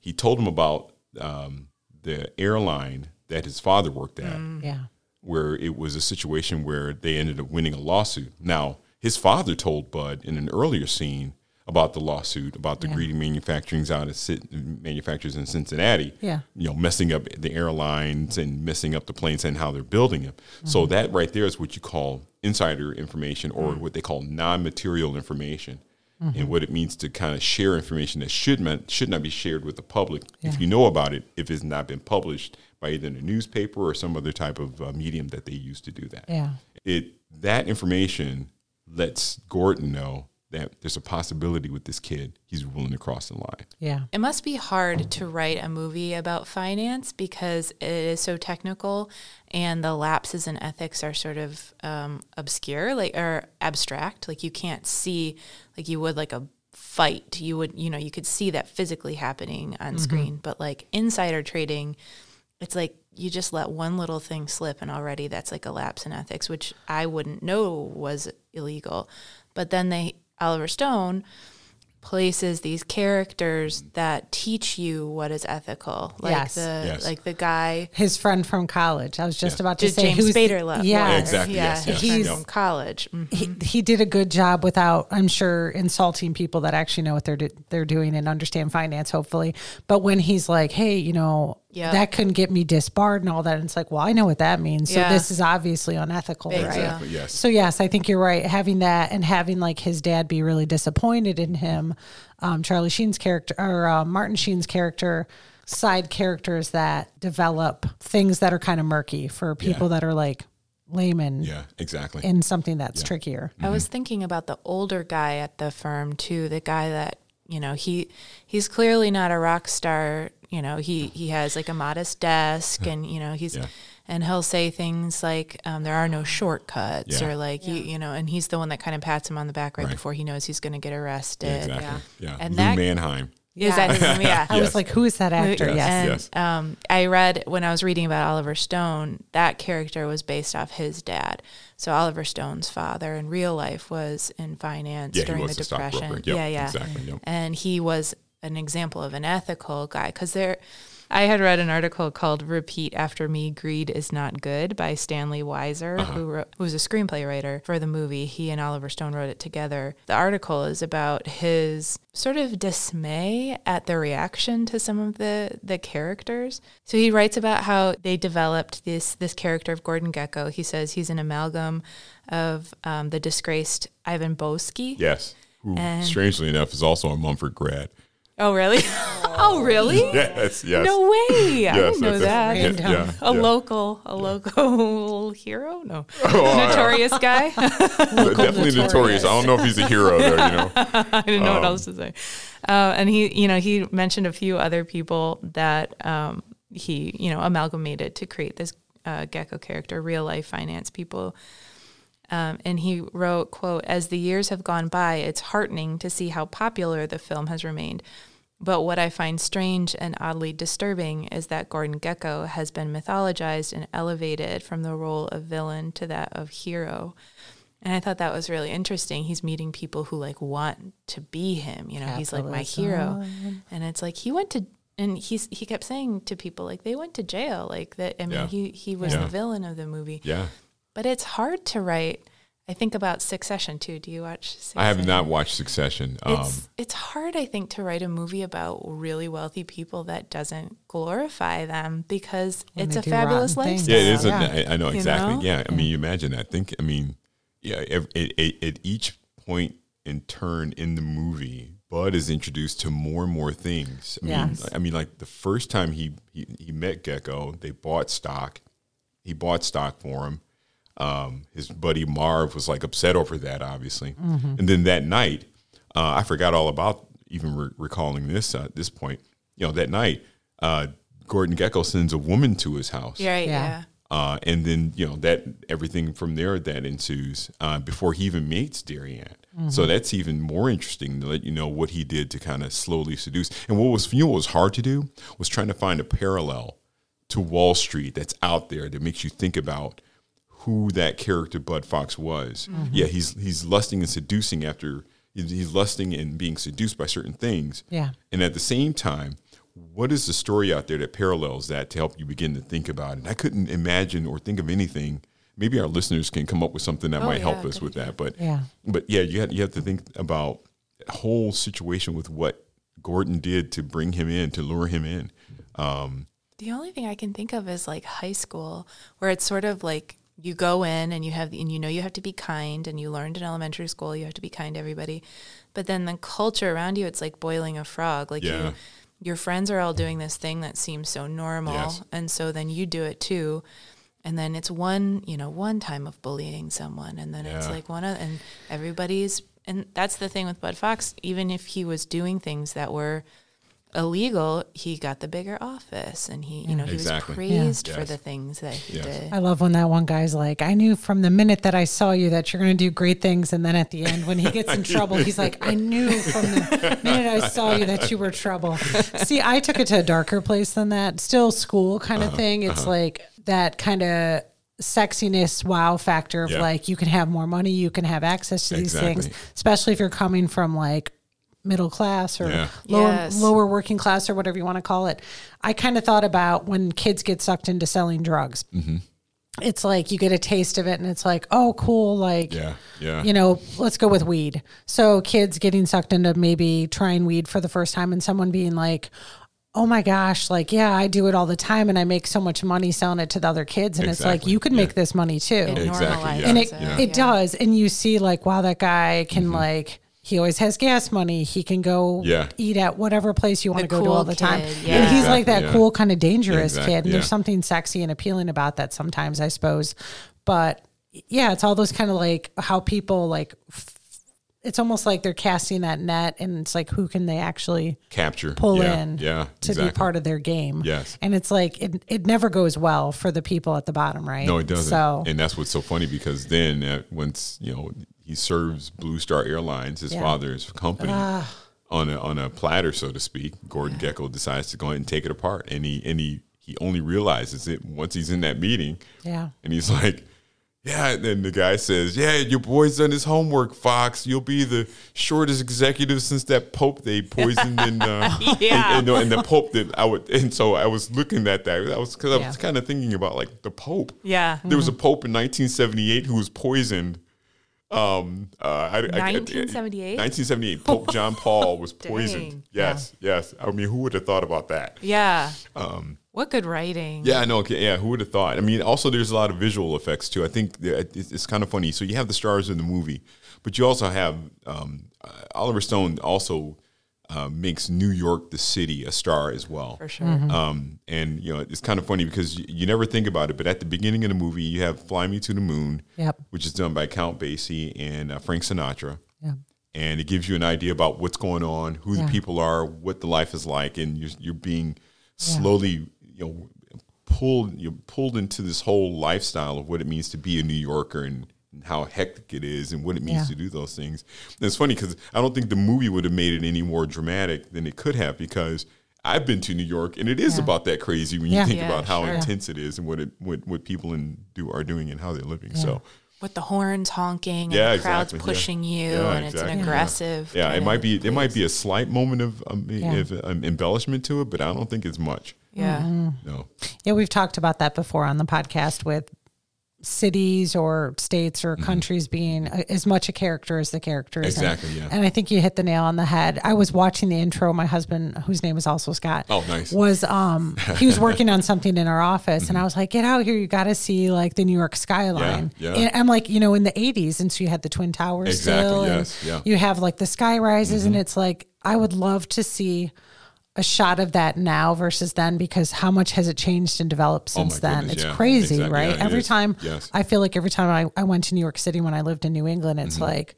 Speaker 1: he told him about um, the airline that his father worked at,
Speaker 3: Yeah.
Speaker 1: where it was a situation where they ended up winning a lawsuit. Now, his father told Bud in an earlier scene about the lawsuit about the
Speaker 3: Yeah.
Speaker 1: greedy manufacturings out of Cin- manufacturers in Cincinnati.
Speaker 3: Yeah.
Speaker 1: you know, messing up the airlines and messing up the planes and how they're building them. So
Speaker 3: Mm-hmm.
Speaker 1: that right there is what you call insider information, or
Speaker 3: Mm.
Speaker 1: what they call non-material information.
Speaker 3: Mm-hmm.
Speaker 1: And what it means to kind of share information that should meant, should not be shared with the public
Speaker 3: Yeah.
Speaker 1: if you know about it, if it's not been published by either the newspaper or some other type of uh, medium that they use to do that.
Speaker 3: Yeah.
Speaker 1: It that information lets Gordon know that there's a possibility with this kid. He's willing to cross the line.
Speaker 3: Yeah.
Speaker 2: It must be hard to write a movie about finance because it is so technical and the lapses in ethics are sort of um, obscure, like or abstract. Like you can't see, like you would like a fight. You would, you know, you could see that physically happening on screen. But like insider trading, it's like you just let one little thing slip and already that's like a lapse in ethics, which I wouldn't know was illegal. But then they Oliver Stone places these characters that teach you what is ethical. Like
Speaker 3: Yes.
Speaker 2: the
Speaker 1: Yes.
Speaker 2: like the guy
Speaker 3: His friend from college. I was just
Speaker 1: Yes.
Speaker 3: about to
Speaker 2: did
Speaker 3: say
Speaker 2: James
Speaker 3: who's
Speaker 2: Spader love.
Speaker 3: Yeah.
Speaker 2: love.
Speaker 1: Exactly,
Speaker 2: Yeah,
Speaker 1: yes,
Speaker 2: his
Speaker 1: yes,
Speaker 2: friend
Speaker 3: yes.
Speaker 2: from college. Mhm.
Speaker 3: he, he did a good job without i'm sure insulting people that actually know what they're do, they're doing and understand finance hopefully but when he's like hey you know
Speaker 2: Yeah.
Speaker 3: that couldn't get me disbarred and all that and it's like well i know what that means so
Speaker 2: Yeah.
Speaker 3: this is obviously unethical
Speaker 2: Big
Speaker 3: right
Speaker 2: deal.
Speaker 1: Yes.
Speaker 3: so yes i think you're right having that and having like his dad be really disappointed in him um, charlie sheen's character or uh, martin sheen's character side characters that develop things that are kind of murky for people that are like layman
Speaker 1: yeah. Exactly.
Speaker 3: in something that's trickier.
Speaker 2: I was thinking about the older guy at the firm too, the guy that, you know, he he's clearly not a rock star, you know, he he has like a modest desk and, you know, he's
Speaker 1: Yeah.
Speaker 2: and he'll say things like um, there are no shortcuts
Speaker 1: Yeah.
Speaker 2: or like you you know, and he's the one that kind of pats him on the back right,
Speaker 1: Right.
Speaker 2: before he knows he's going to get arrested.
Speaker 1: exactly. Yeah.
Speaker 2: And
Speaker 1: Lou
Speaker 2: that-
Speaker 1: Mannheim.
Speaker 2: Is that his name? Yeah. <laughs>
Speaker 3: I
Speaker 1: Yes.
Speaker 3: was like, who is that actor?
Speaker 1: Yes.
Speaker 3: Yes.
Speaker 2: And
Speaker 1: yes.
Speaker 2: um, I read when I was reading about Oliver Stone, that character was based off his dad. So Oliver Stone's father in real life was in finance
Speaker 1: Yeah, he
Speaker 2: during
Speaker 1: was
Speaker 2: the
Speaker 1: a stockbroker.
Speaker 2: Depression.
Speaker 1: Yep,
Speaker 2: yeah, yeah.
Speaker 1: exactly, yep.
Speaker 2: And he was an example of an ethical guy because there. I had read an article called "Repeat After Me: Greed is Not Good" by Stanley Weiser,
Speaker 1: Uh-huh.
Speaker 2: who, wrote, who was a screenplay writer for the movie. He and Oliver Stone wrote it together. The article is about his sort of dismay at the reaction to some of the the characters. So he writes about how they developed this this character of Gordon Gekko. He says he's an amalgam of um, the disgraced Ivan Boesky.
Speaker 1: Yes. Who,
Speaker 2: And-
Speaker 1: strangely enough, is also a Mumford grad.
Speaker 2: Oh, really? <laughs> oh, really? <laughs>
Speaker 1: Yes, yes.
Speaker 2: No way! I didn't know that.
Speaker 1: that's- yeah, yeah,
Speaker 2: A
Speaker 1: yeah.
Speaker 2: local, a local <laughs> hero? No,
Speaker 1: Oh, I-
Speaker 2: notorious guy.
Speaker 1: Definitely notorious. I don't know if he's a hero though, you know.
Speaker 2: I didn't know what
Speaker 1: Um,
Speaker 2: else to say. Uh, and he, you know, he mentioned a few other people that um, he, you know, amalgamated to create this uh, Gekko character, real life finance people. Um, and he wrote, "quote As the years have gone by, it's heartening to see how popular the film has remained. But what I find strange and oddly disturbing is that Gordon Gekko has been mythologized and elevated from the role of villain to that of hero." And I thought that was really interesting. He's meeting people who like want to be him. You know, he's like my hero, and it's like he went to, and he's he kept saying to people like they went to jail, like that. I mean,
Speaker 1: Yeah.
Speaker 2: he he was
Speaker 1: Yeah.
Speaker 2: the villain of the movie.
Speaker 1: Yeah.
Speaker 2: But it's hard to write. I think about Succession too. Do you watch? Succession?
Speaker 1: I have not watched Succession. Um,
Speaker 2: It's it's hard, I think, to write a movie about really wealthy people that doesn't glorify them because it's a fabulous
Speaker 3: rotten things.
Speaker 2: lifestyle.
Speaker 1: yeah, it is.
Speaker 3: Yeah.
Speaker 1: A, I I know
Speaker 2: You
Speaker 1: exactly.
Speaker 2: know?
Speaker 1: Yeah. I mean, you imagine that. I think. I mean, yeah. Ev at, at, at each point and turn in the movie, Bud is introduced to more and more things. I mean,
Speaker 3: Yes.
Speaker 1: I mean, like the first time he, he he met Gekko, they bought stock. He bought stock for him. Um, his buddy Marv was like upset over that, obviously. And then that night, uh, I forgot all about even re- recalling this uh, at this point. You know, that night, uh, Gordon Gekko sends a woman to his house.
Speaker 2: You're right.
Speaker 3: Yeah.
Speaker 2: Yeah.
Speaker 1: Uh, and then you know that everything from there that ensues uh, before he even meets Darien. So that's even more interesting to let you know what he did to kind of slowly seduce. And what was you know what was hard to do was trying to find a parallel to Wall Street that's out there that makes you think about who that character Bud Fox was. Yeah, he's he's lusting and seducing after he's he's lusting and being seduced by certain things.
Speaker 3: Yeah.
Speaker 1: And at the same time, what is the story out there that parallels that to help you begin to think about it? I couldn't imagine or think of anything. Maybe our listeners can come up with something that
Speaker 2: Oh,
Speaker 1: might
Speaker 2: yeah,
Speaker 1: help us with that. But
Speaker 3: Yeah.
Speaker 1: but yeah, you have, you have to think about the whole situation with what Gordon did to bring him in, to lure him in. Um,
Speaker 2: The only thing I can think of is like high school, where it's sort of like you go in and you have and you know you have to be kind, and you learned in elementary school you have to be kind to everybody, but then the culture around you, it's like boiling a frog. Like
Speaker 1: Yeah.
Speaker 2: you, your friends are all doing this thing that seems so normal,
Speaker 1: Yes.
Speaker 2: and so then you do it too. And then it's one, you know, one time of bullying someone, and then it's like one, of, and everybody's, and that's the thing with Bud Fox. Even if he was doing things that were illegal, he got the bigger office, and he, you know, he
Speaker 1: Exactly.
Speaker 2: was praised
Speaker 1: Yeah.
Speaker 2: for
Speaker 1: Yes.
Speaker 2: the things that he
Speaker 1: Yes.
Speaker 2: did.
Speaker 3: I love when that one guy's like, I knew from the minute that I saw you that you're going to do great things. And then at the end, when he gets <laughs> in trouble, he's like, I knew from the minute I saw you that you were trouble. See, I took it to a darker place than that. Still school kind
Speaker 1: Uh-huh.
Speaker 3: of thing. It's like that kind of sexiness wow factor of
Speaker 1: Yeah.
Speaker 3: like, you can have more money, you can have access to these things, especially if you're coming from like, middle class or
Speaker 1: Yeah.
Speaker 3: lower
Speaker 2: Yes.
Speaker 3: lower working class or whatever you want to call it. I kind of thought about when kids get sucked into selling drugs.
Speaker 1: Mm-hmm.
Speaker 3: It's like you get a taste of it and it's like, oh, cool. Like,
Speaker 1: yeah, yeah.
Speaker 3: you know, let's go with weed. So kids getting sucked into maybe trying weed for the first time and someone being like, oh my gosh, like, yeah, I do it all the time and I make so much money selling it to the other kids. And it's like, you can
Speaker 1: make
Speaker 3: make this money too.
Speaker 2: It
Speaker 1: Exactly, yeah.
Speaker 3: and it,
Speaker 1: Yeah.
Speaker 3: it does. And you see like, wow, that guy can
Speaker 1: Mm-hmm.
Speaker 3: like, he always has gas money. He can go
Speaker 1: Yeah.
Speaker 3: eat at whatever place you want to
Speaker 2: The
Speaker 3: go to all the time.
Speaker 2: kid,
Speaker 3: And
Speaker 2: yeah.
Speaker 3: he's like that
Speaker 1: yeah.
Speaker 3: cool, kind of dangerous
Speaker 1: Exactly,
Speaker 3: kid. And there's something sexy and appealing about that sometimes, I suppose. But yeah, it's all those kind of like how people like, it's almost like they're casting that net and it's like, who can they actually
Speaker 1: Capture.
Speaker 3: pull
Speaker 1: yeah,
Speaker 3: in
Speaker 1: Yeah.
Speaker 3: to
Speaker 1: exactly.
Speaker 3: be part of their game?
Speaker 1: Yes.
Speaker 3: And it's like, it, it never goes well for the people at the bottom, right?
Speaker 1: No, it doesn't.
Speaker 3: So,
Speaker 1: and that's what's so funny because then uh, once you know he serves Blue Star Airlines, his
Speaker 3: Yeah.
Speaker 1: father's company. on a on a platter, so to speak. Gordon Gekko decides to go ahead and take it apart, and he and he he only realizes it once he's in that meeting.
Speaker 3: Yeah.
Speaker 1: and he's like. Yeah, and then the guy says, "Yeah, your boy's done his homework, Fox. You'll be the shortest executive since that Pope they poisoned in, uh, <laughs>
Speaker 2: Yeah.
Speaker 1: and, and, and the Pope that I would." <laughs> And so I was looking at that. I was because I was
Speaker 3: Yeah.
Speaker 1: kind of thinking about like the Pope.
Speaker 2: Yeah.
Speaker 1: There was a Pope in 1978 who was poisoned. Um, uh, I, I- I-
Speaker 2: 1978?
Speaker 1: 1978. Pope John Paul was <laughs> poisoned. Yes, yes. I mean, who would have thought about that?
Speaker 2: Yeah. Um, what good writing.
Speaker 1: Yeah, I know. Okay, yeah, who would have thought? I mean, also there's a lot of visual effects too. I think it's, it's kind of funny. So you have the stars in the movie, but you also have um, uh, Oliver Stone also uh, makes New York the city a star as well.
Speaker 2: For sure.
Speaker 1: Um, and you know, it's kind of funny because you, you never think about it, but at the beginning of the movie, you have "Fly Me to the Moon,"
Speaker 3: Yep.
Speaker 1: which is done by Count Basie and uh, Frank Sinatra
Speaker 3: Yeah.
Speaker 1: and it gives you an idea about what's going on, who
Speaker 3: Yeah.
Speaker 1: the people are, what the life is like, and you're you're being slowly you know pulled you're pulled into this whole lifestyle of what it means to be a New Yorker and, and how hectic it is and what it means
Speaker 3: Yeah.
Speaker 1: to do those things. And it's funny because I don't think the movie would have made it any more dramatic than it could have because. I've been to New York, and it is
Speaker 3: Yeah.
Speaker 1: about that crazy when you
Speaker 3: Yeah.
Speaker 1: think
Speaker 2: Yeah,
Speaker 1: about how
Speaker 2: sure.
Speaker 1: intense it is and what it what, what people in do are doing and how they're living. So,
Speaker 2: With the horns honking
Speaker 1: Yeah,
Speaker 2: and the crowd's
Speaker 1: exactly, yeah.
Speaker 2: pushing you
Speaker 1: Yeah,
Speaker 2: and it's an aggressive.
Speaker 1: Yeah, it might be. It might be a slight moment of, um,
Speaker 3: Yeah.
Speaker 1: of um, embellishment to it, but I don't think it's much.
Speaker 2: Yeah.
Speaker 3: Mm-hmm.
Speaker 1: No.
Speaker 3: Yeah, we've talked about that before on the podcast with cities or states or countries being a- as much a character as the character is. in.
Speaker 1: Mm-hmm. Exactly, yeah.
Speaker 3: And I think you hit the nail on the head. I was watching the intro. My husband, whose name is also Scott,
Speaker 1: Oh, nice.
Speaker 3: was um he was working on something in our office,
Speaker 1: Mm-hmm.
Speaker 3: and I was like, "Get out here! You got to see like the New York skyline."
Speaker 1: Yeah, yeah.
Speaker 3: And I'm like, you know, in the '80s, and so you had the Twin Towers
Speaker 1: Exactly,
Speaker 3: still,
Speaker 1: yes, yeah. Mm-hmm.
Speaker 3: you have like the sky rises, and it's like I would love to see a shot of that now versus then because how much has it changed and developed
Speaker 1: Oh,
Speaker 3: since then?
Speaker 1: goodness,
Speaker 3: It's
Speaker 1: yeah.
Speaker 3: crazy,
Speaker 1: Exactly,
Speaker 3: right?
Speaker 1: yeah,
Speaker 3: Every time
Speaker 1: Yes.
Speaker 3: I feel like every time I, I went to New York City when I lived in New England, it's
Speaker 1: Mm-hmm.
Speaker 3: like,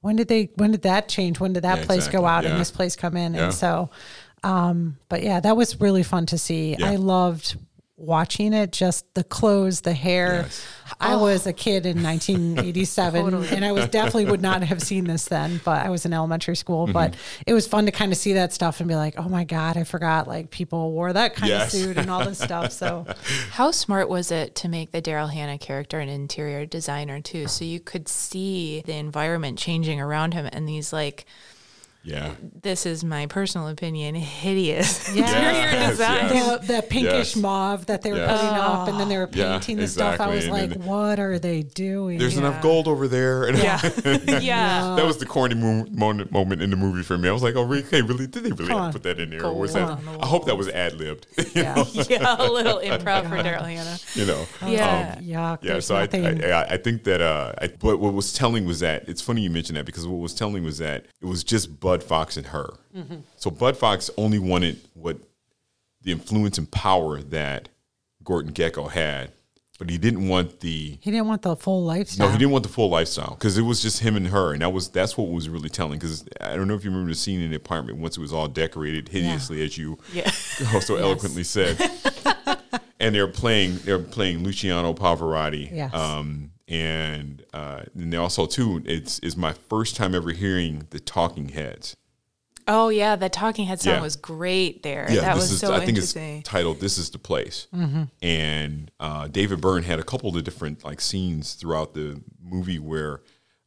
Speaker 3: when did they when did that change? When did that
Speaker 1: Yeah,
Speaker 3: place go out and this place come in? And so um, but yeah, that was really fun to see. I loved watching it, just the clothes, the hair.
Speaker 1: Yes.
Speaker 3: I was a kid in <laughs> 1987
Speaker 2: Totally.
Speaker 3: and I was definitely would not have seen this then, but I was in elementary school,
Speaker 1: Mm-hmm.
Speaker 3: but it was fun to kind of see that stuff and be like, "Oh my god, I forgot like people wore that kind
Speaker 1: Yes.
Speaker 3: of suit and all this <laughs> stuff." So,
Speaker 2: How smart was it to make the Daryl Hannah character an interior designer too? So you could see the environment changing around him and these like
Speaker 1: Yeah.
Speaker 2: this is my personal opinion, hideous
Speaker 3: yeah. <laughs>
Speaker 2: interior
Speaker 1: Yes,
Speaker 2: design.
Speaker 1: yes.
Speaker 3: the, the pinkish
Speaker 1: Yes.
Speaker 3: mauve that they were
Speaker 1: Yes.
Speaker 3: putting up and then they were
Speaker 1: Yeah,
Speaker 3: painting the stuff. I was
Speaker 1: And
Speaker 3: like,
Speaker 1: then-
Speaker 3: "What are they doing?"
Speaker 1: There's
Speaker 2: Yeah.
Speaker 1: enough gold over there. And <laughs>
Speaker 2: Yeah. <laughs> yeah.
Speaker 1: that was the corny mo- moment, moment in the movie for me. I was like, oh, really? Hey, really? Did they really
Speaker 3: Come
Speaker 1: have to put that in there? Or
Speaker 2: Gold
Speaker 1: was that? I hope that was ad libbed.
Speaker 3: Yeah.
Speaker 2: Yeah, a little improv for Daryl Hannah.
Speaker 1: you know.
Speaker 2: Yeah.
Speaker 3: Yuck.
Speaker 1: Yeah, so I, I, I, I think that uh, I, what, what was telling was that it's funny you mentioned that because what was telling was that it was just Bud Fox and her.
Speaker 3: Mm-hmm.
Speaker 1: So Bud Fox only wanted what the influence and power that Gordon Gekko had, but he didn't want the
Speaker 3: he didn't want the full lifestyle.
Speaker 1: no, he didn't want the full lifestyle because it was just him and her, and that was that's what was really telling. Because I don't know if you remember the scene in the apartment once it was all decorated hideously, as you
Speaker 2: Yeah. <laughs>
Speaker 1: so eloquently said. <laughs> and they're playing they're playing Luciano Pavarotti.
Speaker 3: Yes.
Speaker 1: Um, and uh, and they also too it's is my first time ever hearing the Talking Heads.
Speaker 2: Oh yeah, the Talking Heads song
Speaker 1: Yeah.
Speaker 2: was great there.
Speaker 1: Yeah,
Speaker 2: that
Speaker 1: this
Speaker 2: was
Speaker 1: is
Speaker 2: so
Speaker 1: I think it's titled "This Is the Place." And uh, David Byrne had a couple of different like scenes throughout the movie where.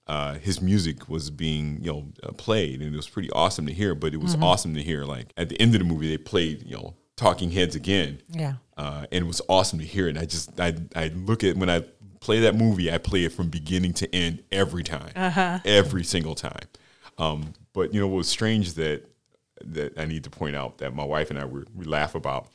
Speaker 1: Uh, his music was being, you know, uh, played, and it was pretty awesome to hear. But it was awesome to hear, like at the end of the movie, they played, you know, Talking Heads again,
Speaker 3: Yeah.
Speaker 1: uh, and it was awesome to hear. And I just I I look at when I play that movie, I play it from beginning to end every time, every single time. Um, but you know what was strange that that I need to point out that my wife and I were, we laugh about.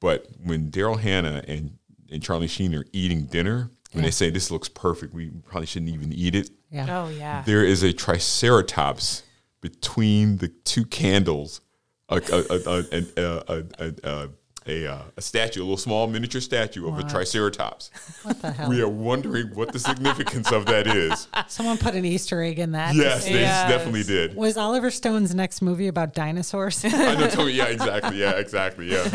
Speaker 1: But when Daryl Hannah and and Charlie Sheen are eating dinner, when they say this looks perfect, we probably shouldn't even eat it.
Speaker 3: Yeah.
Speaker 2: Oh yeah.
Speaker 1: There is a triceratops between the two candles, a a a a a, uh, a statue, a little small miniature statue of a triceratops.
Speaker 3: What the hell?
Speaker 1: We are wondering what the significance of that is. <laughs>
Speaker 3: Someone put an Easter egg in that.
Speaker 1: Yes, they
Speaker 2: Yes.
Speaker 1: definitely did.
Speaker 3: Was Oliver Stone's next movie about dinosaurs? <laughs>
Speaker 1: I know, totally. Yeah, <laughs> exactly. Yeah, exactly. Yeah.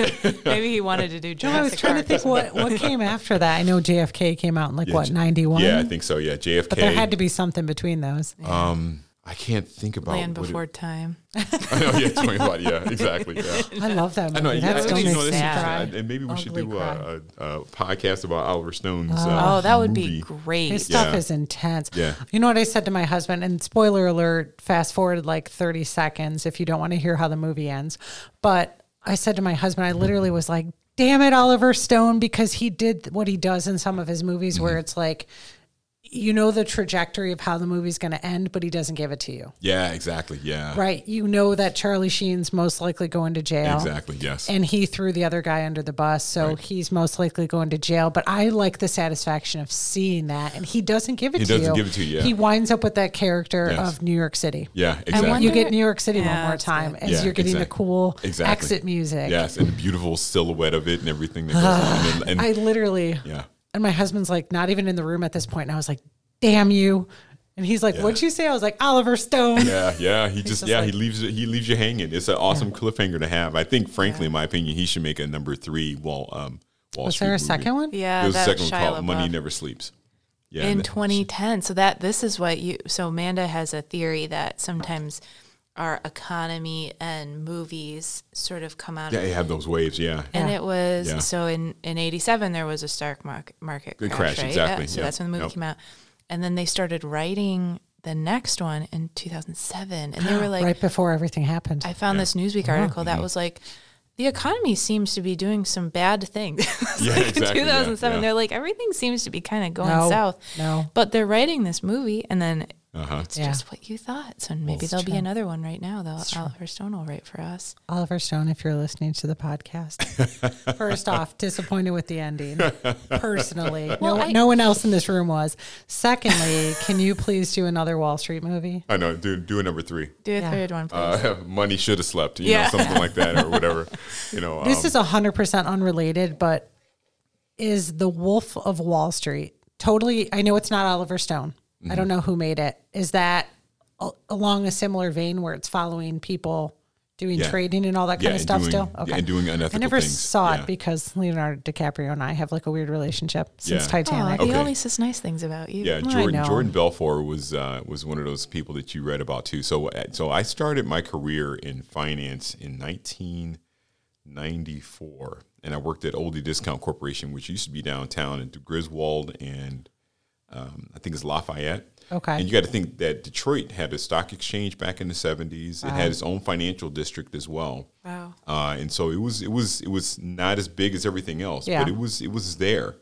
Speaker 2: Maybe he wanted to do
Speaker 3: No, I was
Speaker 2: Jurassic
Speaker 3: trying to think what, what came after that. I know JFK came out in like
Speaker 1: Yeah,
Speaker 3: what ninety one.
Speaker 1: Yeah, I think so. Yeah, JFK.
Speaker 3: but there had to be something between those.
Speaker 1: Um, I I can't think about
Speaker 2: Land
Speaker 1: what it-
Speaker 2: Before Time. <laughs>
Speaker 1: I know, yeah, tell me about it. Yeah, exactly. Yeah.
Speaker 3: I love that movie.
Speaker 1: I know. Yeah,
Speaker 3: that still
Speaker 1: actually, you
Speaker 3: makes
Speaker 1: know,
Speaker 3: me
Speaker 1: this is,
Speaker 3: cry.
Speaker 1: and maybe we should do a, a, a podcast about Oliver Stone's.
Speaker 2: Oh,
Speaker 1: uh,
Speaker 2: that would
Speaker 1: movie.
Speaker 2: be great.
Speaker 3: His stuff
Speaker 1: Yeah.
Speaker 3: is intense.
Speaker 1: Yeah.
Speaker 3: You know what I said to my husband? And spoiler alert, fast forward like 30 seconds if you don't want to hear how the movie ends. But I said to my husband, I literally was like, damn it, Oliver Stone, because he did what he does in some of his movies where
Speaker 1: Mm-hmm.
Speaker 3: it's like, you know the trajectory of how the movie's going to end, but he doesn't give it to you.
Speaker 1: Yeah, exactly. Yeah.
Speaker 3: Right. You know that Charlie Sheen's most likely going to jail.
Speaker 1: Exactly. Yes.
Speaker 3: And he threw the other guy under the bus, so he's most likely going to jail. But I like the satisfaction of seeing that, and he doesn't give it to you.
Speaker 1: He
Speaker 3: to
Speaker 1: doesn't
Speaker 3: you.
Speaker 1: give it to you, yeah.
Speaker 3: He winds up with that character
Speaker 1: Yes.
Speaker 3: of New York City.
Speaker 1: yeah. Exactly.
Speaker 2: wonder-
Speaker 3: You get New York City
Speaker 2: Yeah,
Speaker 3: one more time
Speaker 2: good.
Speaker 3: as
Speaker 1: Yeah,
Speaker 3: you're getting the cool
Speaker 1: Exactly.
Speaker 3: exit music.
Speaker 1: Yes, and the beautiful silhouette of it and everything that goes on. <sighs> And, and
Speaker 3: I literally,
Speaker 1: yeah.
Speaker 3: And my husband's like not even in the room at this point, and I was like, "Damn you!" And he's like, "What'd you say?" I was like, "Oliver Stone."
Speaker 1: Yeah, <laughs> yeah. He just
Speaker 3: just
Speaker 1: yeah, he leaves it he leaves you hanging. It's an awesome cliffhanger to have. I think frankly, in my opinion, he should make a number three Wall um Wall
Speaker 3: Was
Speaker 1: Street
Speaker 3: there a
Speaker 1: movie.
Speaker 3: second one?
Speaker 2: Yeah,
Speaker 1: There was a
Speaker 2: that
Speaker 1: second one
Speaker 2: Shia
Speaker 1: called Money
Speaker 2: LaBeouf.
Speaker 1: Never Sleeps. Yeah.
Speaker 2: in
Speaker 1: and-
Speaker 2: 2010. So that this is what you. So Amanda has a theory that sometimes our economy and movies sort of come out.
Speaker 1: yeah,
Speaker 2: of
Speaker 1: you have those waves, yeah.
Speaker 2: And
Speaker 3: Yeah.
Speaker 2: it was
Speaker 1: Yeah.
Speaker 2: so in in '87 there was a stock market market crash,
Speaker 1: crash,
Speaker 2: right?
Speaker 1: exactly,
Speaker 2: Yeah, so
Speaker 1: yeah.
Speaker 2: that's when the movie
Speaker 1: Yep.
Speaker 2: came out, and then they started writing the next one in 2007, and they were <gasps> like,
Speaker 3: right before everything happened.
Speaker 2: I found this Newsweek article
Speaker 1: Mm-hmm.
Speaker 2: that was like, the economy seems to be doing some bad things. <laughs>
Speaker 1: Yeah,
Speaker 2: like
Speaker 1: exactly,
Speaker 2: In
Speaker 1: yeah,
Speaker 2: 2007,
Speaker 1: yeah.
Speaker 2: they're like, everything seems to be kind of going
Speaker 3: No,
Speaker 2: south.
Speaker 3: no.
Speaker 2: But they're writing this movie, and then
Speaker 1: Uh-huh.
Speaker 2: it's
Speaker 3: Yeah.
Speaker 2: just what you thought. So maybe there'll be another one right now, though. Oliver Stone will write for us.
Speaker 3: Oliver Stone, if you're listening to the podcast, <laughs> first off, disappointed with the ending. Personally,
Speaker 2: Well,
Speaker 3: no,
Speaker 2: I-
Speaker 3: no one else in this room was. Secondly, can you please do another Wall Street movie?
Speaker 1: I know, do do a number three.
Speaker 2: Do a
Speaker 3: Yeah.
Speaker 2: third one, please.
Speaker 1: Uh, <laughs> money should have slept, you
Speaker 2: Yeah.
Speaker 1: know, something like that or whatever. <laughs> You know,
Speaker 3: This
Speaker 1: um,
Speaker 3: is hundred percent unrelated, but is the Wolf of Wall Street totally? I know it's not Oliver Stone. I
Speaker 1: Mm-hmm.
Speaker 3: don't know who made it. Is that a- along a similar vein where it's following people? Doing
Speaker 1: Yeah.
Speaker 3: trading and all that
Speaker 1: Yeah,
Speaker 3: kind of stuff
Speaker 1: doing-
Speaker 3: still? Okay.
Speaker 1: Yeah, and doing unethical I
Speaker 3: never
Speaker 1: things.
Speaker 3: saw
Speaker 1: Yeah.
Speaker 3: it because Leonardo DiCaprio and I have like a weird relationship since
Speaker 1: Yeah.
Speaker 2: Aw,
Speaker 3: Titanic.
Speaker 2: he
Speaker 1: Okay.
Speaker 2: only says nice things about you.
Speaker 1: Yeah,
Speaker 3: I
Speaker 1: Jordan
Speaker 3: know.
Speaker 1: Jordan Belfort was uh, was one of those people that you read about too. So uh, so I started my career in finance in 1994, and I worked at Olde Discount Corporation, which used to be downtown in Griswold and um, I think it's Lafayette.
Speaker 3: Okay.
Speaker 1: And you got to think that Detroit had a stock exchange back in the 70s. It had its own financial district as well.
Speaker 2: Wow.
Speaker 1: Uh, and so it was it was it was not as big as everything else,
Speaker 3: Yeah.
Speaker 1: but it was it was there,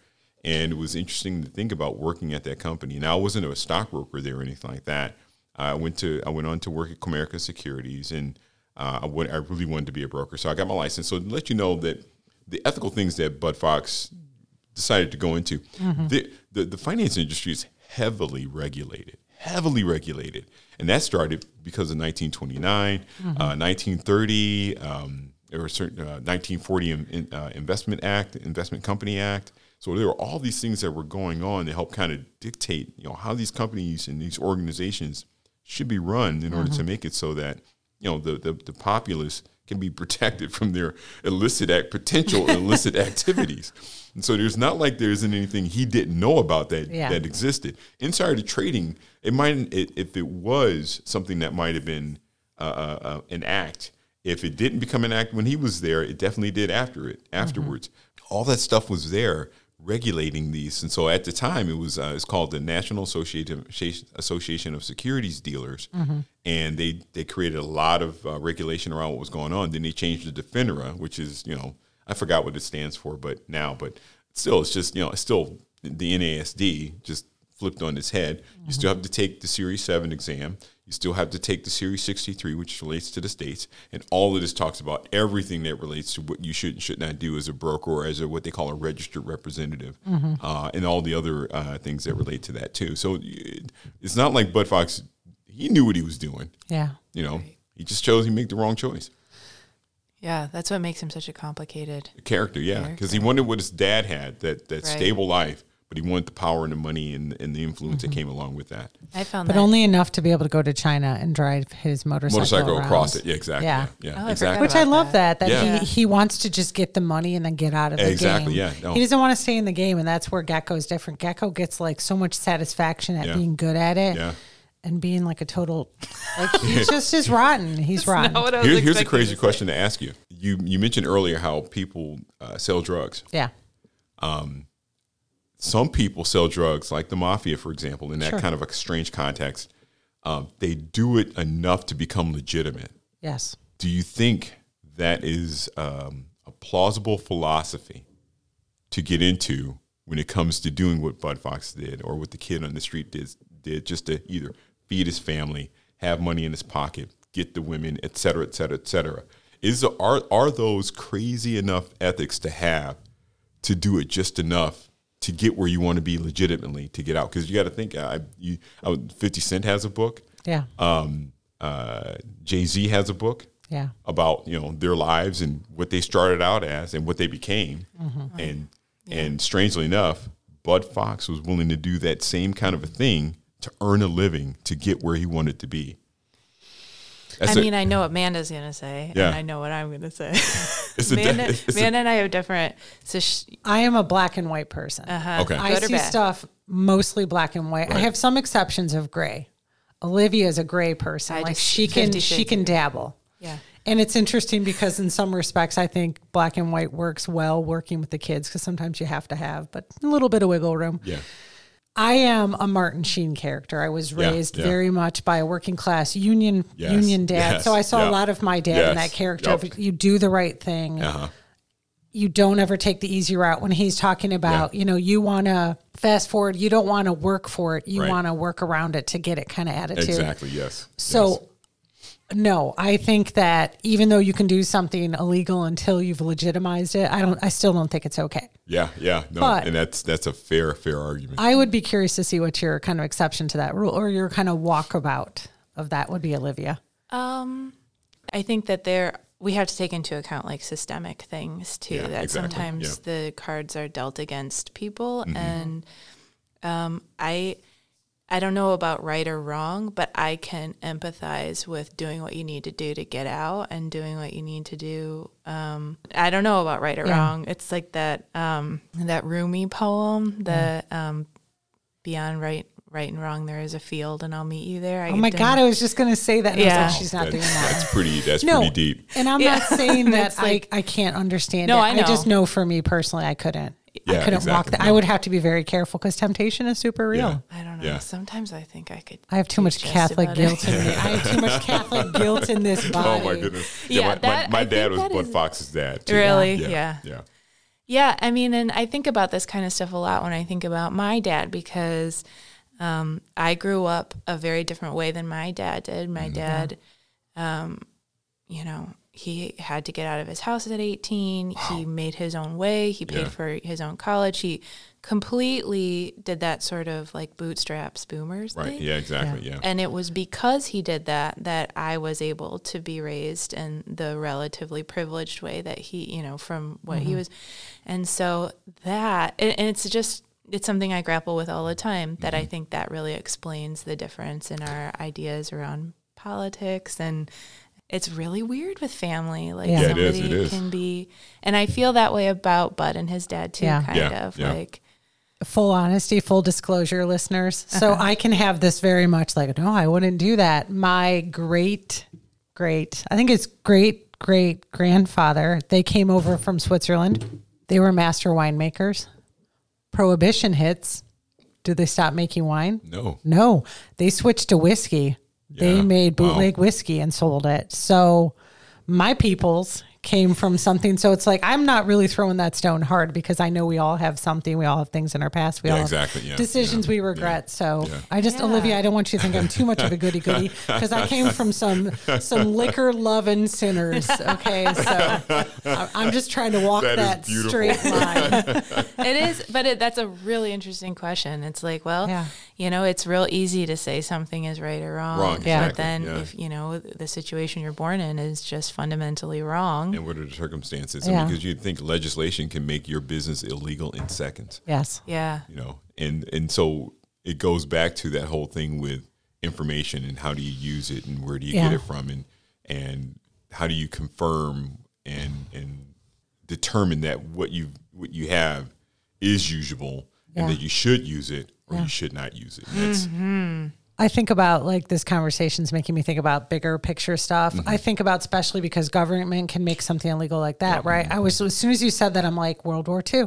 Speaker 1: and it was interesting to think about working at that company. Now I wasn't a stockbroker there or anything like that. I went to I went on to work at Comerica Securities, and uh, I went, I really wanted to be a broker, so I got my license. So to let you know that the ethical things that Bud Fox decided to go into, the, the the finance industry is heavily regulated, heavily regulated, and that started because of 1929, uh, 1930. Um, there were certain uh, 1940 in, in, uh, Investment Act, Investment Company Act. So there were all these things that were going on to help kind of dictate, you know, how these companies and these organizations should be run in order to make it so that you know the, the the populace can be protected from their illicit act potential illicit <laughs> activities. And so there's not like there isn't anything he didn't know about that
Speaker 3: Yeah.
Speaker 1: that existed. Insider trading, it might it, if it was something that might have been uh, uh, uh, an act. If it didn't become an act when he was there, it definitely did after it. Afterwards, all that stuff was there regulating these. And so at the time, it was uh, it's called the National Association Association of Securities Dealers, and they they created a lot of uh, regulation around what was going on. Then they changed it to FINRA, which is you know I forgot what it stands for, but now, but still, it's just you know it's still the NASD just flipped on its head. You still have to take the Series 7 exam. You still have to take the Series 63, which relates to the states. And all of this talks about everything that relates to what you should and should not do as a broker or as a, what they call a registered representative, uh, and all the other uh, things that relate to that too. So it's not like Bud Fox, he knew what he was doing.
Speaker 3: Yeah.
Speaker 1: You know, he just chose he made the wrong choice.
Speaker 2: Yeah, that's what makes him such a complicated.
Speaker 1: Character, yeah, because he
Speaker 2: Character.
Speaker 1: wanted what his dad had that that
Speaker 2: Right.
Speaker 1: stable life, but he wanted the power and the money and, and the influence
Speaker 3: Mm-hmm.
Speaker 1: that came along with that.
Speaker 2: I found that.
Speaker 3: But
Speaker 2: that
Speaker 3: only enough to be able to go to China and drive his motorcycle,
Speaker 1: Motorcycle
Speaker 3: around.
Speaker 1: across it, yeah, exactly,
Speaker 3: Yeah.
Speaker 1: yeah, yeah,
Speaker 2: Oh,
Speaker 1: exactly.
Speaker 2: forgot
Speaker 3: Which I love that. That
Speaker 1: Yeah.
Speaker 3: he, he wants to just get the money and then get out of the
Speaker 1: Exactly,
Speaker 3: game.
Speaker 1: yeah, no.
Speaker 3: He doesn't want to stay in the game, and that's where Gekko's different. Gekko gets like so much satisfaction at
Speaker 1: Yeah.
Speaker 3: being good at it.
Speaker 1: Yeah.
Speaker 3: and being like a total like <laughs> he's just as rotten. He's rotten.
Speaker 2: Not what I was
Speaker 1: Here- here's a crazy
Speaker 2: to
Speaker 1: question to ask you. You you mentioned earlier how people uh, sell drugs.
Speaker 3: Yeah.
Speaker 1: Some people sell drugs, like the mafia, for example, in that
Speaker 3: Sure.
Speaker 1: kind of a strange context. Um, they do it enough to become legitimate.
Speaker 3: Yes.
Speaker 1: Do you think that is um, a plausible philosophy to get into when it comes to doing what Bud Fox did or what the kid on the street did, did just to either feed his family, have money in his pocket, get the women, et cetera, et cetera, et cetera? Is are are those crazy enough ethics to have to do it just enough to get where you want to be legitimately to get out? Because you got to think, I, you, I, Fifty Cent has a book,
Speaker 3: Yeah.
Speaker 1: um, uh, Jay Z has a book
Speaker 3: yeah.
Speaker 1: about you know their lives and what they started out as and what they became
Speaker 3: Mm-hmm.
Speaker 1: and and strangely enough bud fox was willing to do that same kind of a thing to earn a living to get where he wanted to be That's
Speaker 2: I
Speaker 1: a-
Speaker 2: mean, I know what Amanda's gonna say,
Speaker 1: Yeah.
Speaker 2: and I know what I'm gonna say. <laughs>
Speaker 1: it's a,
Speaker 2: Amanda,
Speaker 1: it's a-
Speaker 2: Amanda and I have different. So sh
Speaker 3: I am a black and white person.
Speaker 2: uh-huh.
Speaker 1: Okay.
Speaker 3: I
Speaker 2: Good or
Speaker 3: see
Speaker 2: bad?
Speaker 3: stuff mostly black and white. I have some exceptions of gray. Olivia is a gray person.
Speaker 2: I
Speaker 3: like
Speaker 2: just-
Speaker 3: she can she can dabble.
Speaker 2: Yeah.
Speaker 3: And it's interesting because in some respects I think black and white works well working with the kids because sometimes you have to have but a little bit of wiggle room.
Speaker 1: yeah
Speaker 3: I am a Martin Sheen character. I was raised
Speaker 1: yeah.
Speaker 3: very much by a working class union
Speaker 1: Yes,
Speaker 3: union dad.
Speaker 1: yes,
Speaker 3: so I saw
Speaker 1: yeah.
Speaker 3: a lot of my dad in
Speaker 1: Yes,
Speaker 3: that character.
Speaker 1: yep.
Speaker 3: Of, you do the right thing.
Speaker 1: uh-huh
Speaker 3: You don't ever take the easy route when he's talking about,
Speaker 1: Yeah.
Speaker 3: you know, you want to fast forward. You don't want to work for it. You
Speaker 1: Right.
Speaker 3: want to work around it to get it kind of attitude.
Speaker 1: exactly yes
Speaker 3: So,
Speaker 1: Yes.
Speaker 3: No, I think that even though you can do something illegal until you've legitimized it, I don't. I still don't think it's okay.
Speaker 1: yeah yeah no
Speaker 3: But-
Speaker 1: and that's that's a fair fair argument
Speaker 3: I would be curious to see what your kind of exception to that rule or your kind of walkabout of that would be, Olivia.
Speaker 2: Um, I think that there we have to take into account like systemic things too.
Speaker 1: Yeah,
Speaker 2: that
Speaker 1: exactly,
Speaker 2: sometimes
Speaker 1: yeah. Mm-hmm.
Speaker 2: the cards are dealt against people, and um, I I don't know about right or wrong, but I can empathize with doing what you need to do to get out and doing what you need to do. Um, I don't know about right or
Speaker 3: Yeah.
Speaker 2: wrong. It's like that um, that Rumi poem, the um, beyond right right and wrong there is a field and I'll meet you there. I
Speaker 3: Oh my God, I was just going to say that. And I was
Speaker 2: Yeah.
Speaker 3: like, she's not
Speaker 1: that's,
Speaker 3: doing that.
Speaker 1: that's pretty that's
Speaker 3: no,
Speaker 1: pretty deep
Speaker 3: and I'm
Speaker 2: Yeah.
Speaker 3: not saying <laughs> that
Speaker 2: like-
Speaker 3: I, I can't understand
Speaker 2: No,
Speaker 3: it.
Speaker 2: I
Speaker 3: I just
Speaker 2: know.
Speaker 3: know for me personally, I couldn't. I couldn't walk that. I would have to be very careful because temptation is super real.
Speaker 1: Yeah.
Speaker 2: I don't know.
Speaker 1: Yeah.
Speaker 2: Sometimes I think I could.
Speaker 3: I have too much Catholic guilt in me. I have too much <laughs> Catholic guilt in this body. <laughs>
Speaker 1: oh my goodness
Speaker 2: Yeah,
Speaker 1: my, my-
Speaker 2: that-
Speaker 1: my,
Speaker 2: I
Speaker 1: dad was
Speaker 2: that
Speaker 1: bud fox's dad too.
Speaker 2: Really?
Speaker 1: yeah
Speaker 2: Yeah.
Speaker 1: yeah
Speaker 2: Yeah, I mean, and I think about this kind of stuff a lot when I think about my dad because um, I grew up a very different way than my dad did. My dad, um, you know, he had to get out of his house at 18. He made his own way. He paid
Speaker 1: Yeah.
Speaker 2: for his own college. He completely did that sort of like bootstraps boomers
Speaker 1: right
Speaker 2: thing.
Speaker 1: yeah exactly yeah,
Speaker 2: And it was because he did that that I was able to be raised in the relatively privileged way that he, you know, from what he mm-hmm. was. And so that, and, and it's just, it's something I grapple with all the time that I mm-hmm. think that really explains the difference in our ideas around politics. And it's really weird with family. Like
Speaker 3: Yeah.
Speaker 1: Yeah, it is,
Speaker 2: somebody
Speaker 1: it is.
Speaker 2: can be, and I feel that way about Bud and his dad too,
Speaker 3: Yeah.
Speaker 2: kind
Speaker 1: Yeah,
Speaker 2: of
Speaker 1: yeah.
Speaker 2: like,
Speaker 3: full honesty, full disclosure, listeners. So uh-huh. I can have this very much like, no, I wouldn't do that. My great, great, I think it's great, great grandfather, they came over from Switzerland. They were master winemakers. Prohibition hits. Did they stop making wine?
Speaker 1: no
Speaker 3: No, they switched to whiskey. They
Speaker 1: Yeah.
Speaker 3: made
Speaker 1: Wow.
Speaker 3: bootleg whiskey and sold it. So my peoples came from something. So it's like I'm not really throwing that stone hard because I know we all have something. We all have things in our past. We
Speaker 1: Yeah,
Speaker 3: all have
Speaker 1: exactly, yeah,
Speaker 3: decisions
Speaker 1: yeah,
Speaker 3: we regret. So
Speaker 1: yeah.
Speaker 3: I just
Speaker 2: Yeah.
Speaker 3: Olivia, I don't want you to think I'm too much of a <laughs> goody goody because I came from some some <laughs> liquor loving sinners. Okay, so I- I'm just trying to walk
Speaker 1: That is
Speaker 3: that, straight line. <laughs>
Speaker 2: it is, but it, that's a really interesting question. It's like, well,
Speaker 3: Yeah.
Speaker 2: You know, it's real easy to say something is right or wrong.
Speaker 1: Wrong,
Speaker 3: Yeah.
Speaker 2: But then
Speaker 1: yeah.
Speaker 2: if, you know, the situation you're born in is just fundamentally wrong.
Speaker 1: and what are the circumstances I
Speaker 3: Yeah.
Speaker 1: mean, because you think legislation can make your business illegal in seconds
Speaker 3: Yes.
Speaker 2: yeah.
Speaker 1: you know and and so it goes back to that whole thing with information and how do you use it and where do you
Speaker 3: Yeah.
Speaker 1: get it from and and how do you confirm and and determine that what you what you have is usable
Speaker 3: Yeah.
Speaker 1: and that you should use it or
Speaker 3: Yeah.
Speaker 1: you should not use it that's
Speaker 3: I think about like this conversation's making me think about bigger picture stuff.
Speaker 1: Mm-hmm.
Speaker 3: I think about especially because government can make something illegal like that, right? I was as soon as you said that, I'm like World War II.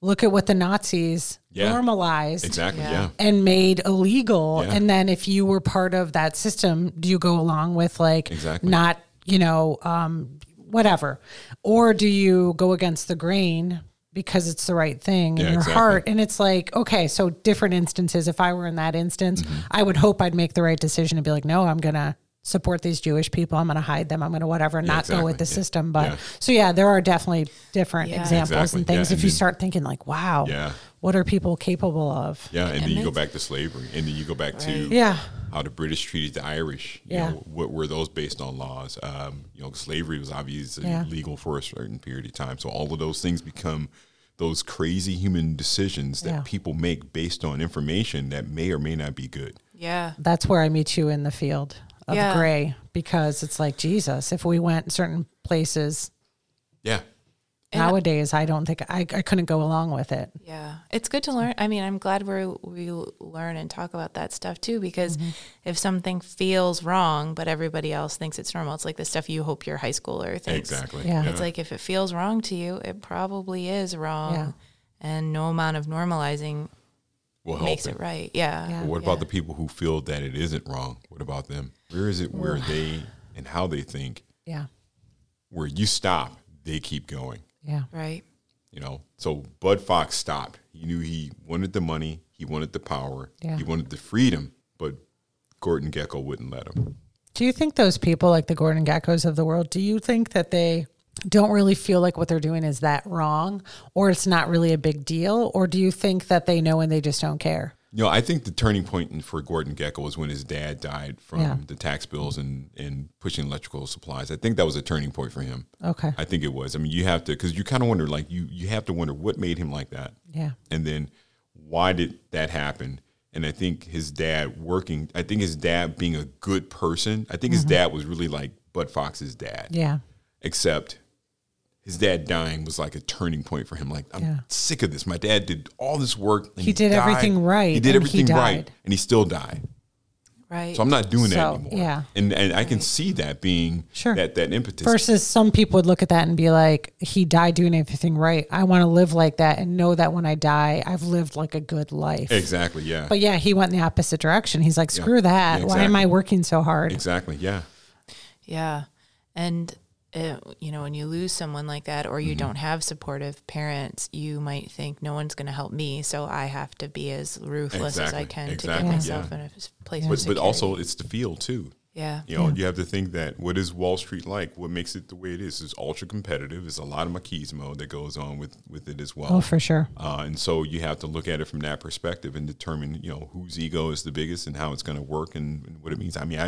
Speaker 3: Look at what the Nazis
Speaker 1: Yeah.
Speaker 3: normalized
Speaker 1: Exactly.
Speaker 2: Yeah.
Speaker 1: Yeah.
Speaker 3: and made illegal.
Speaker 1: Yeah.
Speaker 3: And then if you were part of that system, do you go along with like
Speaker 1: Exactly.
Speaker 3: not, you know, um, whatever? Or do you go against the grain because it's the right thing in
Speaker 1: Yeah,
Speaker 3: your
Speaker 1: exactly.
Speaker 3: heart? And it's like, okay, so different instances. If I were in that instance,
Speaker 1: Mm-hmm.
Speaker 3: I would hope I'd make the right decision and be like, no, I'm going to support these Jewish people. I'm going to hide them. I'm going to whatever, not go with the
Speaker 1: Yeah.
Speaker 3: system. But
Speaker 1: Yeah.
Speaker 3: so, yeah, there are definitely different
Speaker 2: Yeah.
Speaker 3: examples
Speaker 1: Exactly.
Speaker 3: and things.
Speaker 1: Yeah,
Speaker 3: if
Speaker 1: and
Speaker 3: you
Speaker 1: then-
Speaker 3: start thinking like, wow,
Speaker 1: Yeah.
Speaker 3: What are people capable of?
Speaker 1: Yeah, and, then you go back to slavery, and then you go back to
Speaker 3: Yeah.
Speaker 1: how the British treated the Irish. You
Speaker 3: Yeah.
Speaker 1: know, what were those based on laws? Um, you know, slavery was obviously
Speaker 3: Yeah.
Speaker 1: legal for a certain period of time. So all of those things become those crazy human decisions that
Speaker 3: Yeah.
Speaker 1: people make based on information that may or may not be good.
Speaker 2: Yeah.
Speaker 3: that's where I meet you in the field of
Speaker 2: Yeah.
Speaker 3: gray because it's like Jesus. If we went certain places
Speaker 1: Yeah.
Speaker 2: And-
Speaker 3: nowadays, I don't think I, I couldn't go along with it.
Speaker 2: Yeah, it's good to learn. I mean, I'm glad we we learn and talk about that stuff too, because
Speaker 3: Mm-hmm.
Speaker 2: if something feels wrong, but everybody else thinks it's normal, it's like the stuff you hope your high schooler thinks.
Speaker 1: Exactly.
Speaker 3: Yeah.
Speaker 2: It's like if it feels wrong to you, it probably is wrong,
Speaker 3: Yeah.
Speaker 2: and no amount of normalizing
Speaker 1: will help
Speaker 2: makes
Speaker 1: it.
Speaker 2: it right. Yeah.
Speaker 3: Yeah.
Speaker 1: But what about the people who feel that it isn't wrong? What about them? Where is it where they and how they think,
Speaker 3: Yeah.
Speaker 1: where you stop, they keep going?
Speaker 3: Yeah.
Speaker 2: Right.
Speaker 1: You know, so Bud Fox stopped. He knew he wanted the money, he wanted the power,
Speaker 3: Yeah.
Speaker 1: he wanted the freedom, but Gordon Gekko wouldn't let him.
Speaker 3: Do you think those people like the Gordon Gekkos of the world, do you think that they don't really feel like what they're doing is that wrong or it's not really a big deal? Or do you think that they know and they just don't care?
Speaker 1: You know, I think the turning point for Gordon Gekko was when his dad died from
Speaker 3: Yeah.
Speaker 1: the tax bills and, and pushing electrical supplies. I think that was a turning point for him.
Speaker 3: Okay.
Speaker 1: I think it was. I mean, you have to, because you kind of wonder, like, you, you have to wonder what made him like that.
Speaker 3: Yeah.
Speaker 1: and then why did that happen and i think his dad working i think his dad being a good person i think his dad was really like bud fox's dad
Speaker 3: Mm-hmm. Yeah.
Speaker 1: except his dad dying was like a turning point for him like i'm
Speaker 3: Yeah.
Speaker 1: sick of this my dad did all this work and
Speaker 3: He did everything right,
Speaker 1: he did
Speaker 3: and he
Speaker 1: everything right and he still died
Speaker 2: Right.
Speaker 1: so i'm not doing that anymore
Speaker 3: yeah.
Speaker 1: and and i can see that being
Speaker 3: Sure.
Speaker 1: that that impetus
Speaker 3: Versus some people would look at that and be like, he died doing everything right. I want to live like that and know that when I die, I've lived like a good life.
Speaker 1: exactly yeah
Speaker 3: But yeah, he went in the opposite direction. He's like, screw that.
Speaker 1: Yeah,
Speaker 3: Why am I working so hard?
Speaker 1: exactly yeah
Speaker 2: Yeah. And, uh, you know, when you lose someone like that or you
Speaker 1: Mm-hmm.
Speaker 2: don't have supportive parents, you might think no one's going to help me. So I have to be as ruthless as I
Speaker 1: Exactly.
Speaker 2: can to get myself
Speaker 1: yeah.
Speaker 2: in a place
Speaker 1: but, but also it's the field too
Speaker 2: yeah.
Speaker 1: You know, you have to think that what is Wall Street like? What makes it the way it is? It's ultra competitive. There's a lot of machismo that goes on with, with it as well.
Speaker 3: Oh, for sure.
Speaker 1: Uh, and so you have to look at it from that perspective and determine, you know, whose ego is the biggest and how it's going to work and, and what it means. I mean, I,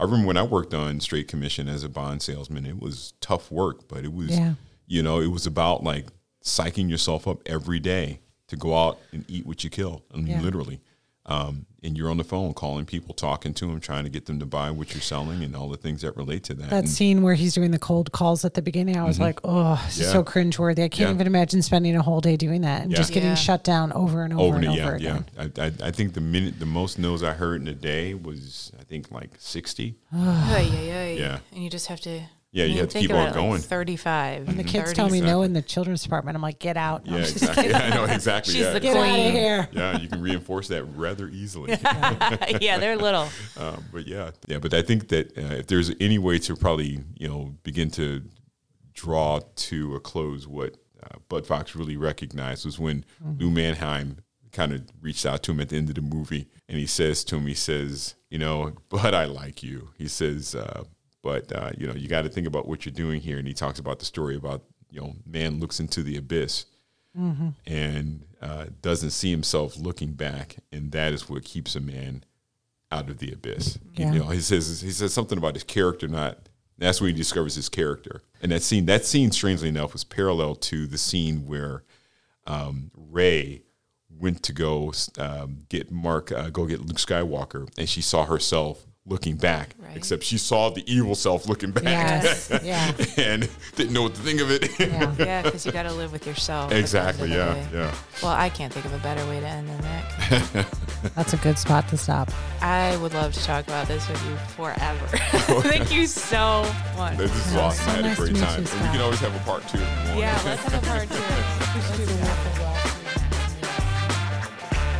Speaker 1: I remember when I worked on straight commission as a bond salesman, it was tough work, but it was,
Speaker 3: Yeah.
Speaker 1: you know, it was about like psyching yourself up every day to go out and eat what you kill. I mean,
Speaker 3: Yeah.
Speaker 1: literally. Um, and you're on the phone calling people, talking to them, trying to get them to buy what you're selling and all the things that relate to that.
Speaker 3: That
Speaker 1: And-
Speaker 3: scene where he's doing the cold calls at the beginning, I was like, oh, this is
Speaker 1: Mm-hmm. Yeah.
Speaker 3: so cringeworthy. I can't
Speaker 1: Yeah.
Speaker 3: even imagine spending a whole day doing that and
Speaker 1: Yeah.
Speaker 3: just getting
Speaker 2: Yeah.
Speaker 3: shut down over and over,
Speaker 1: over
Speaker 3: and
Speaker 1: and
Speaker 3: over
Speaker 1: yeah,
Speaker 3: again.
Speaker 1: yeah. I, I, I think the minute the most no's I heard in a day was I think like sixty.
Speaker 2: yeah, yeah, yeah,
Speaker 1: Yeah.
Speaker 2: And you just have to.
Speaker 1: Yeah, you
Speaker 2: I
Speaker 1: have to
Speaker 2: think
Speaker 1: keep on
Speaker 2: about it, like
Speaker 1: going.
Speaker 2: Thirty-five.
Speaker 3: The kids
Speaker 2: 30.
Speaker 3: tell me no in the children's department. I'm like, get out. No,
Speaker 1: Yeah, exactly.
Speaker 3: yeah, <laughs>
Speaker 1: I know exactly.
Speaker 2: She's
Speaker 1: yeah.
Speaker 2: the
Speaker 3: Get out of
Speaker 2: Queen.
Speaker 3: here. <laughs>
Speaker 1: yeah, you can reinforce that rather easily. <laughs>
Speaker 2: yeah, they're little.
Speaker 1: um, but yeah, yeah. But I think that uh, if there's any way to probably you know begin to draw to a close what uh, Bud Fox really recognized was when Lou Mannheim kind of reached out to him at the end of the movie, and he says to him, he says, you know, Bud, I like you. He says, uh, but uh, you know, you got to think about what you're doing here, and he talks about the story about you know, man looks into the abyss and uh, doesn't see himself looking back, and that is what keeps a man out of the abyss.
Speaker 3: Yeah.
Speaker 1: You know, he says he says something about his character not. That's when he discovers his character, and that scene that scene, strangely enough, was parallel to the scene where um, Rey went to go um, get Mark, uh, go get Luke Skywalker, and she saw herself looking back,
Speaker 2: Right.
Speaker 1: except she saw the evil self looking back
Speaker 3: Yes. <laughs> yeah.
Speaker 1: and didn't know what to think of it.
Speaker 3: Yeah. <laughs>
Speaker 2: Yeah, because you got to live with yourself. at the end of
Speaker 1: exactly. Yeah. Yeah.
Speaker 2: Well, I can't think of a better way to end than that. <laughs>
Speaker 3: That's a good spot to stop.
Speaker 2: I would love to talk about this with you forever. Thank you so much.
Speaker 1: This is
Speaker 3: Yeah,
Speaker 1: awesome.
Speaker 3: so
Speaker 1: I had
Speaker 3: nice
Speaker 1: a great time.
Speaker 3: you,
Speaker 1: And we can always have a part two if you want.
Speaker 2: Yeah, let's have a part two.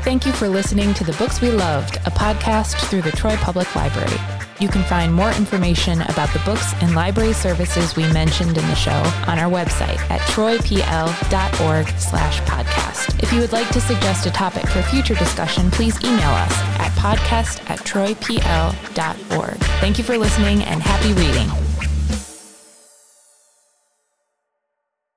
Speaker 2: Thank you for listening to The Books We Loved, a podcast through the Troy Public Library. You can find more information about the books and library services we mentioned in the show on our website at troypl.org slash podcast. If you would like to suggest a topic for future discussion, please email us at podcast at troypl.org. Thank you for listening and happy reading.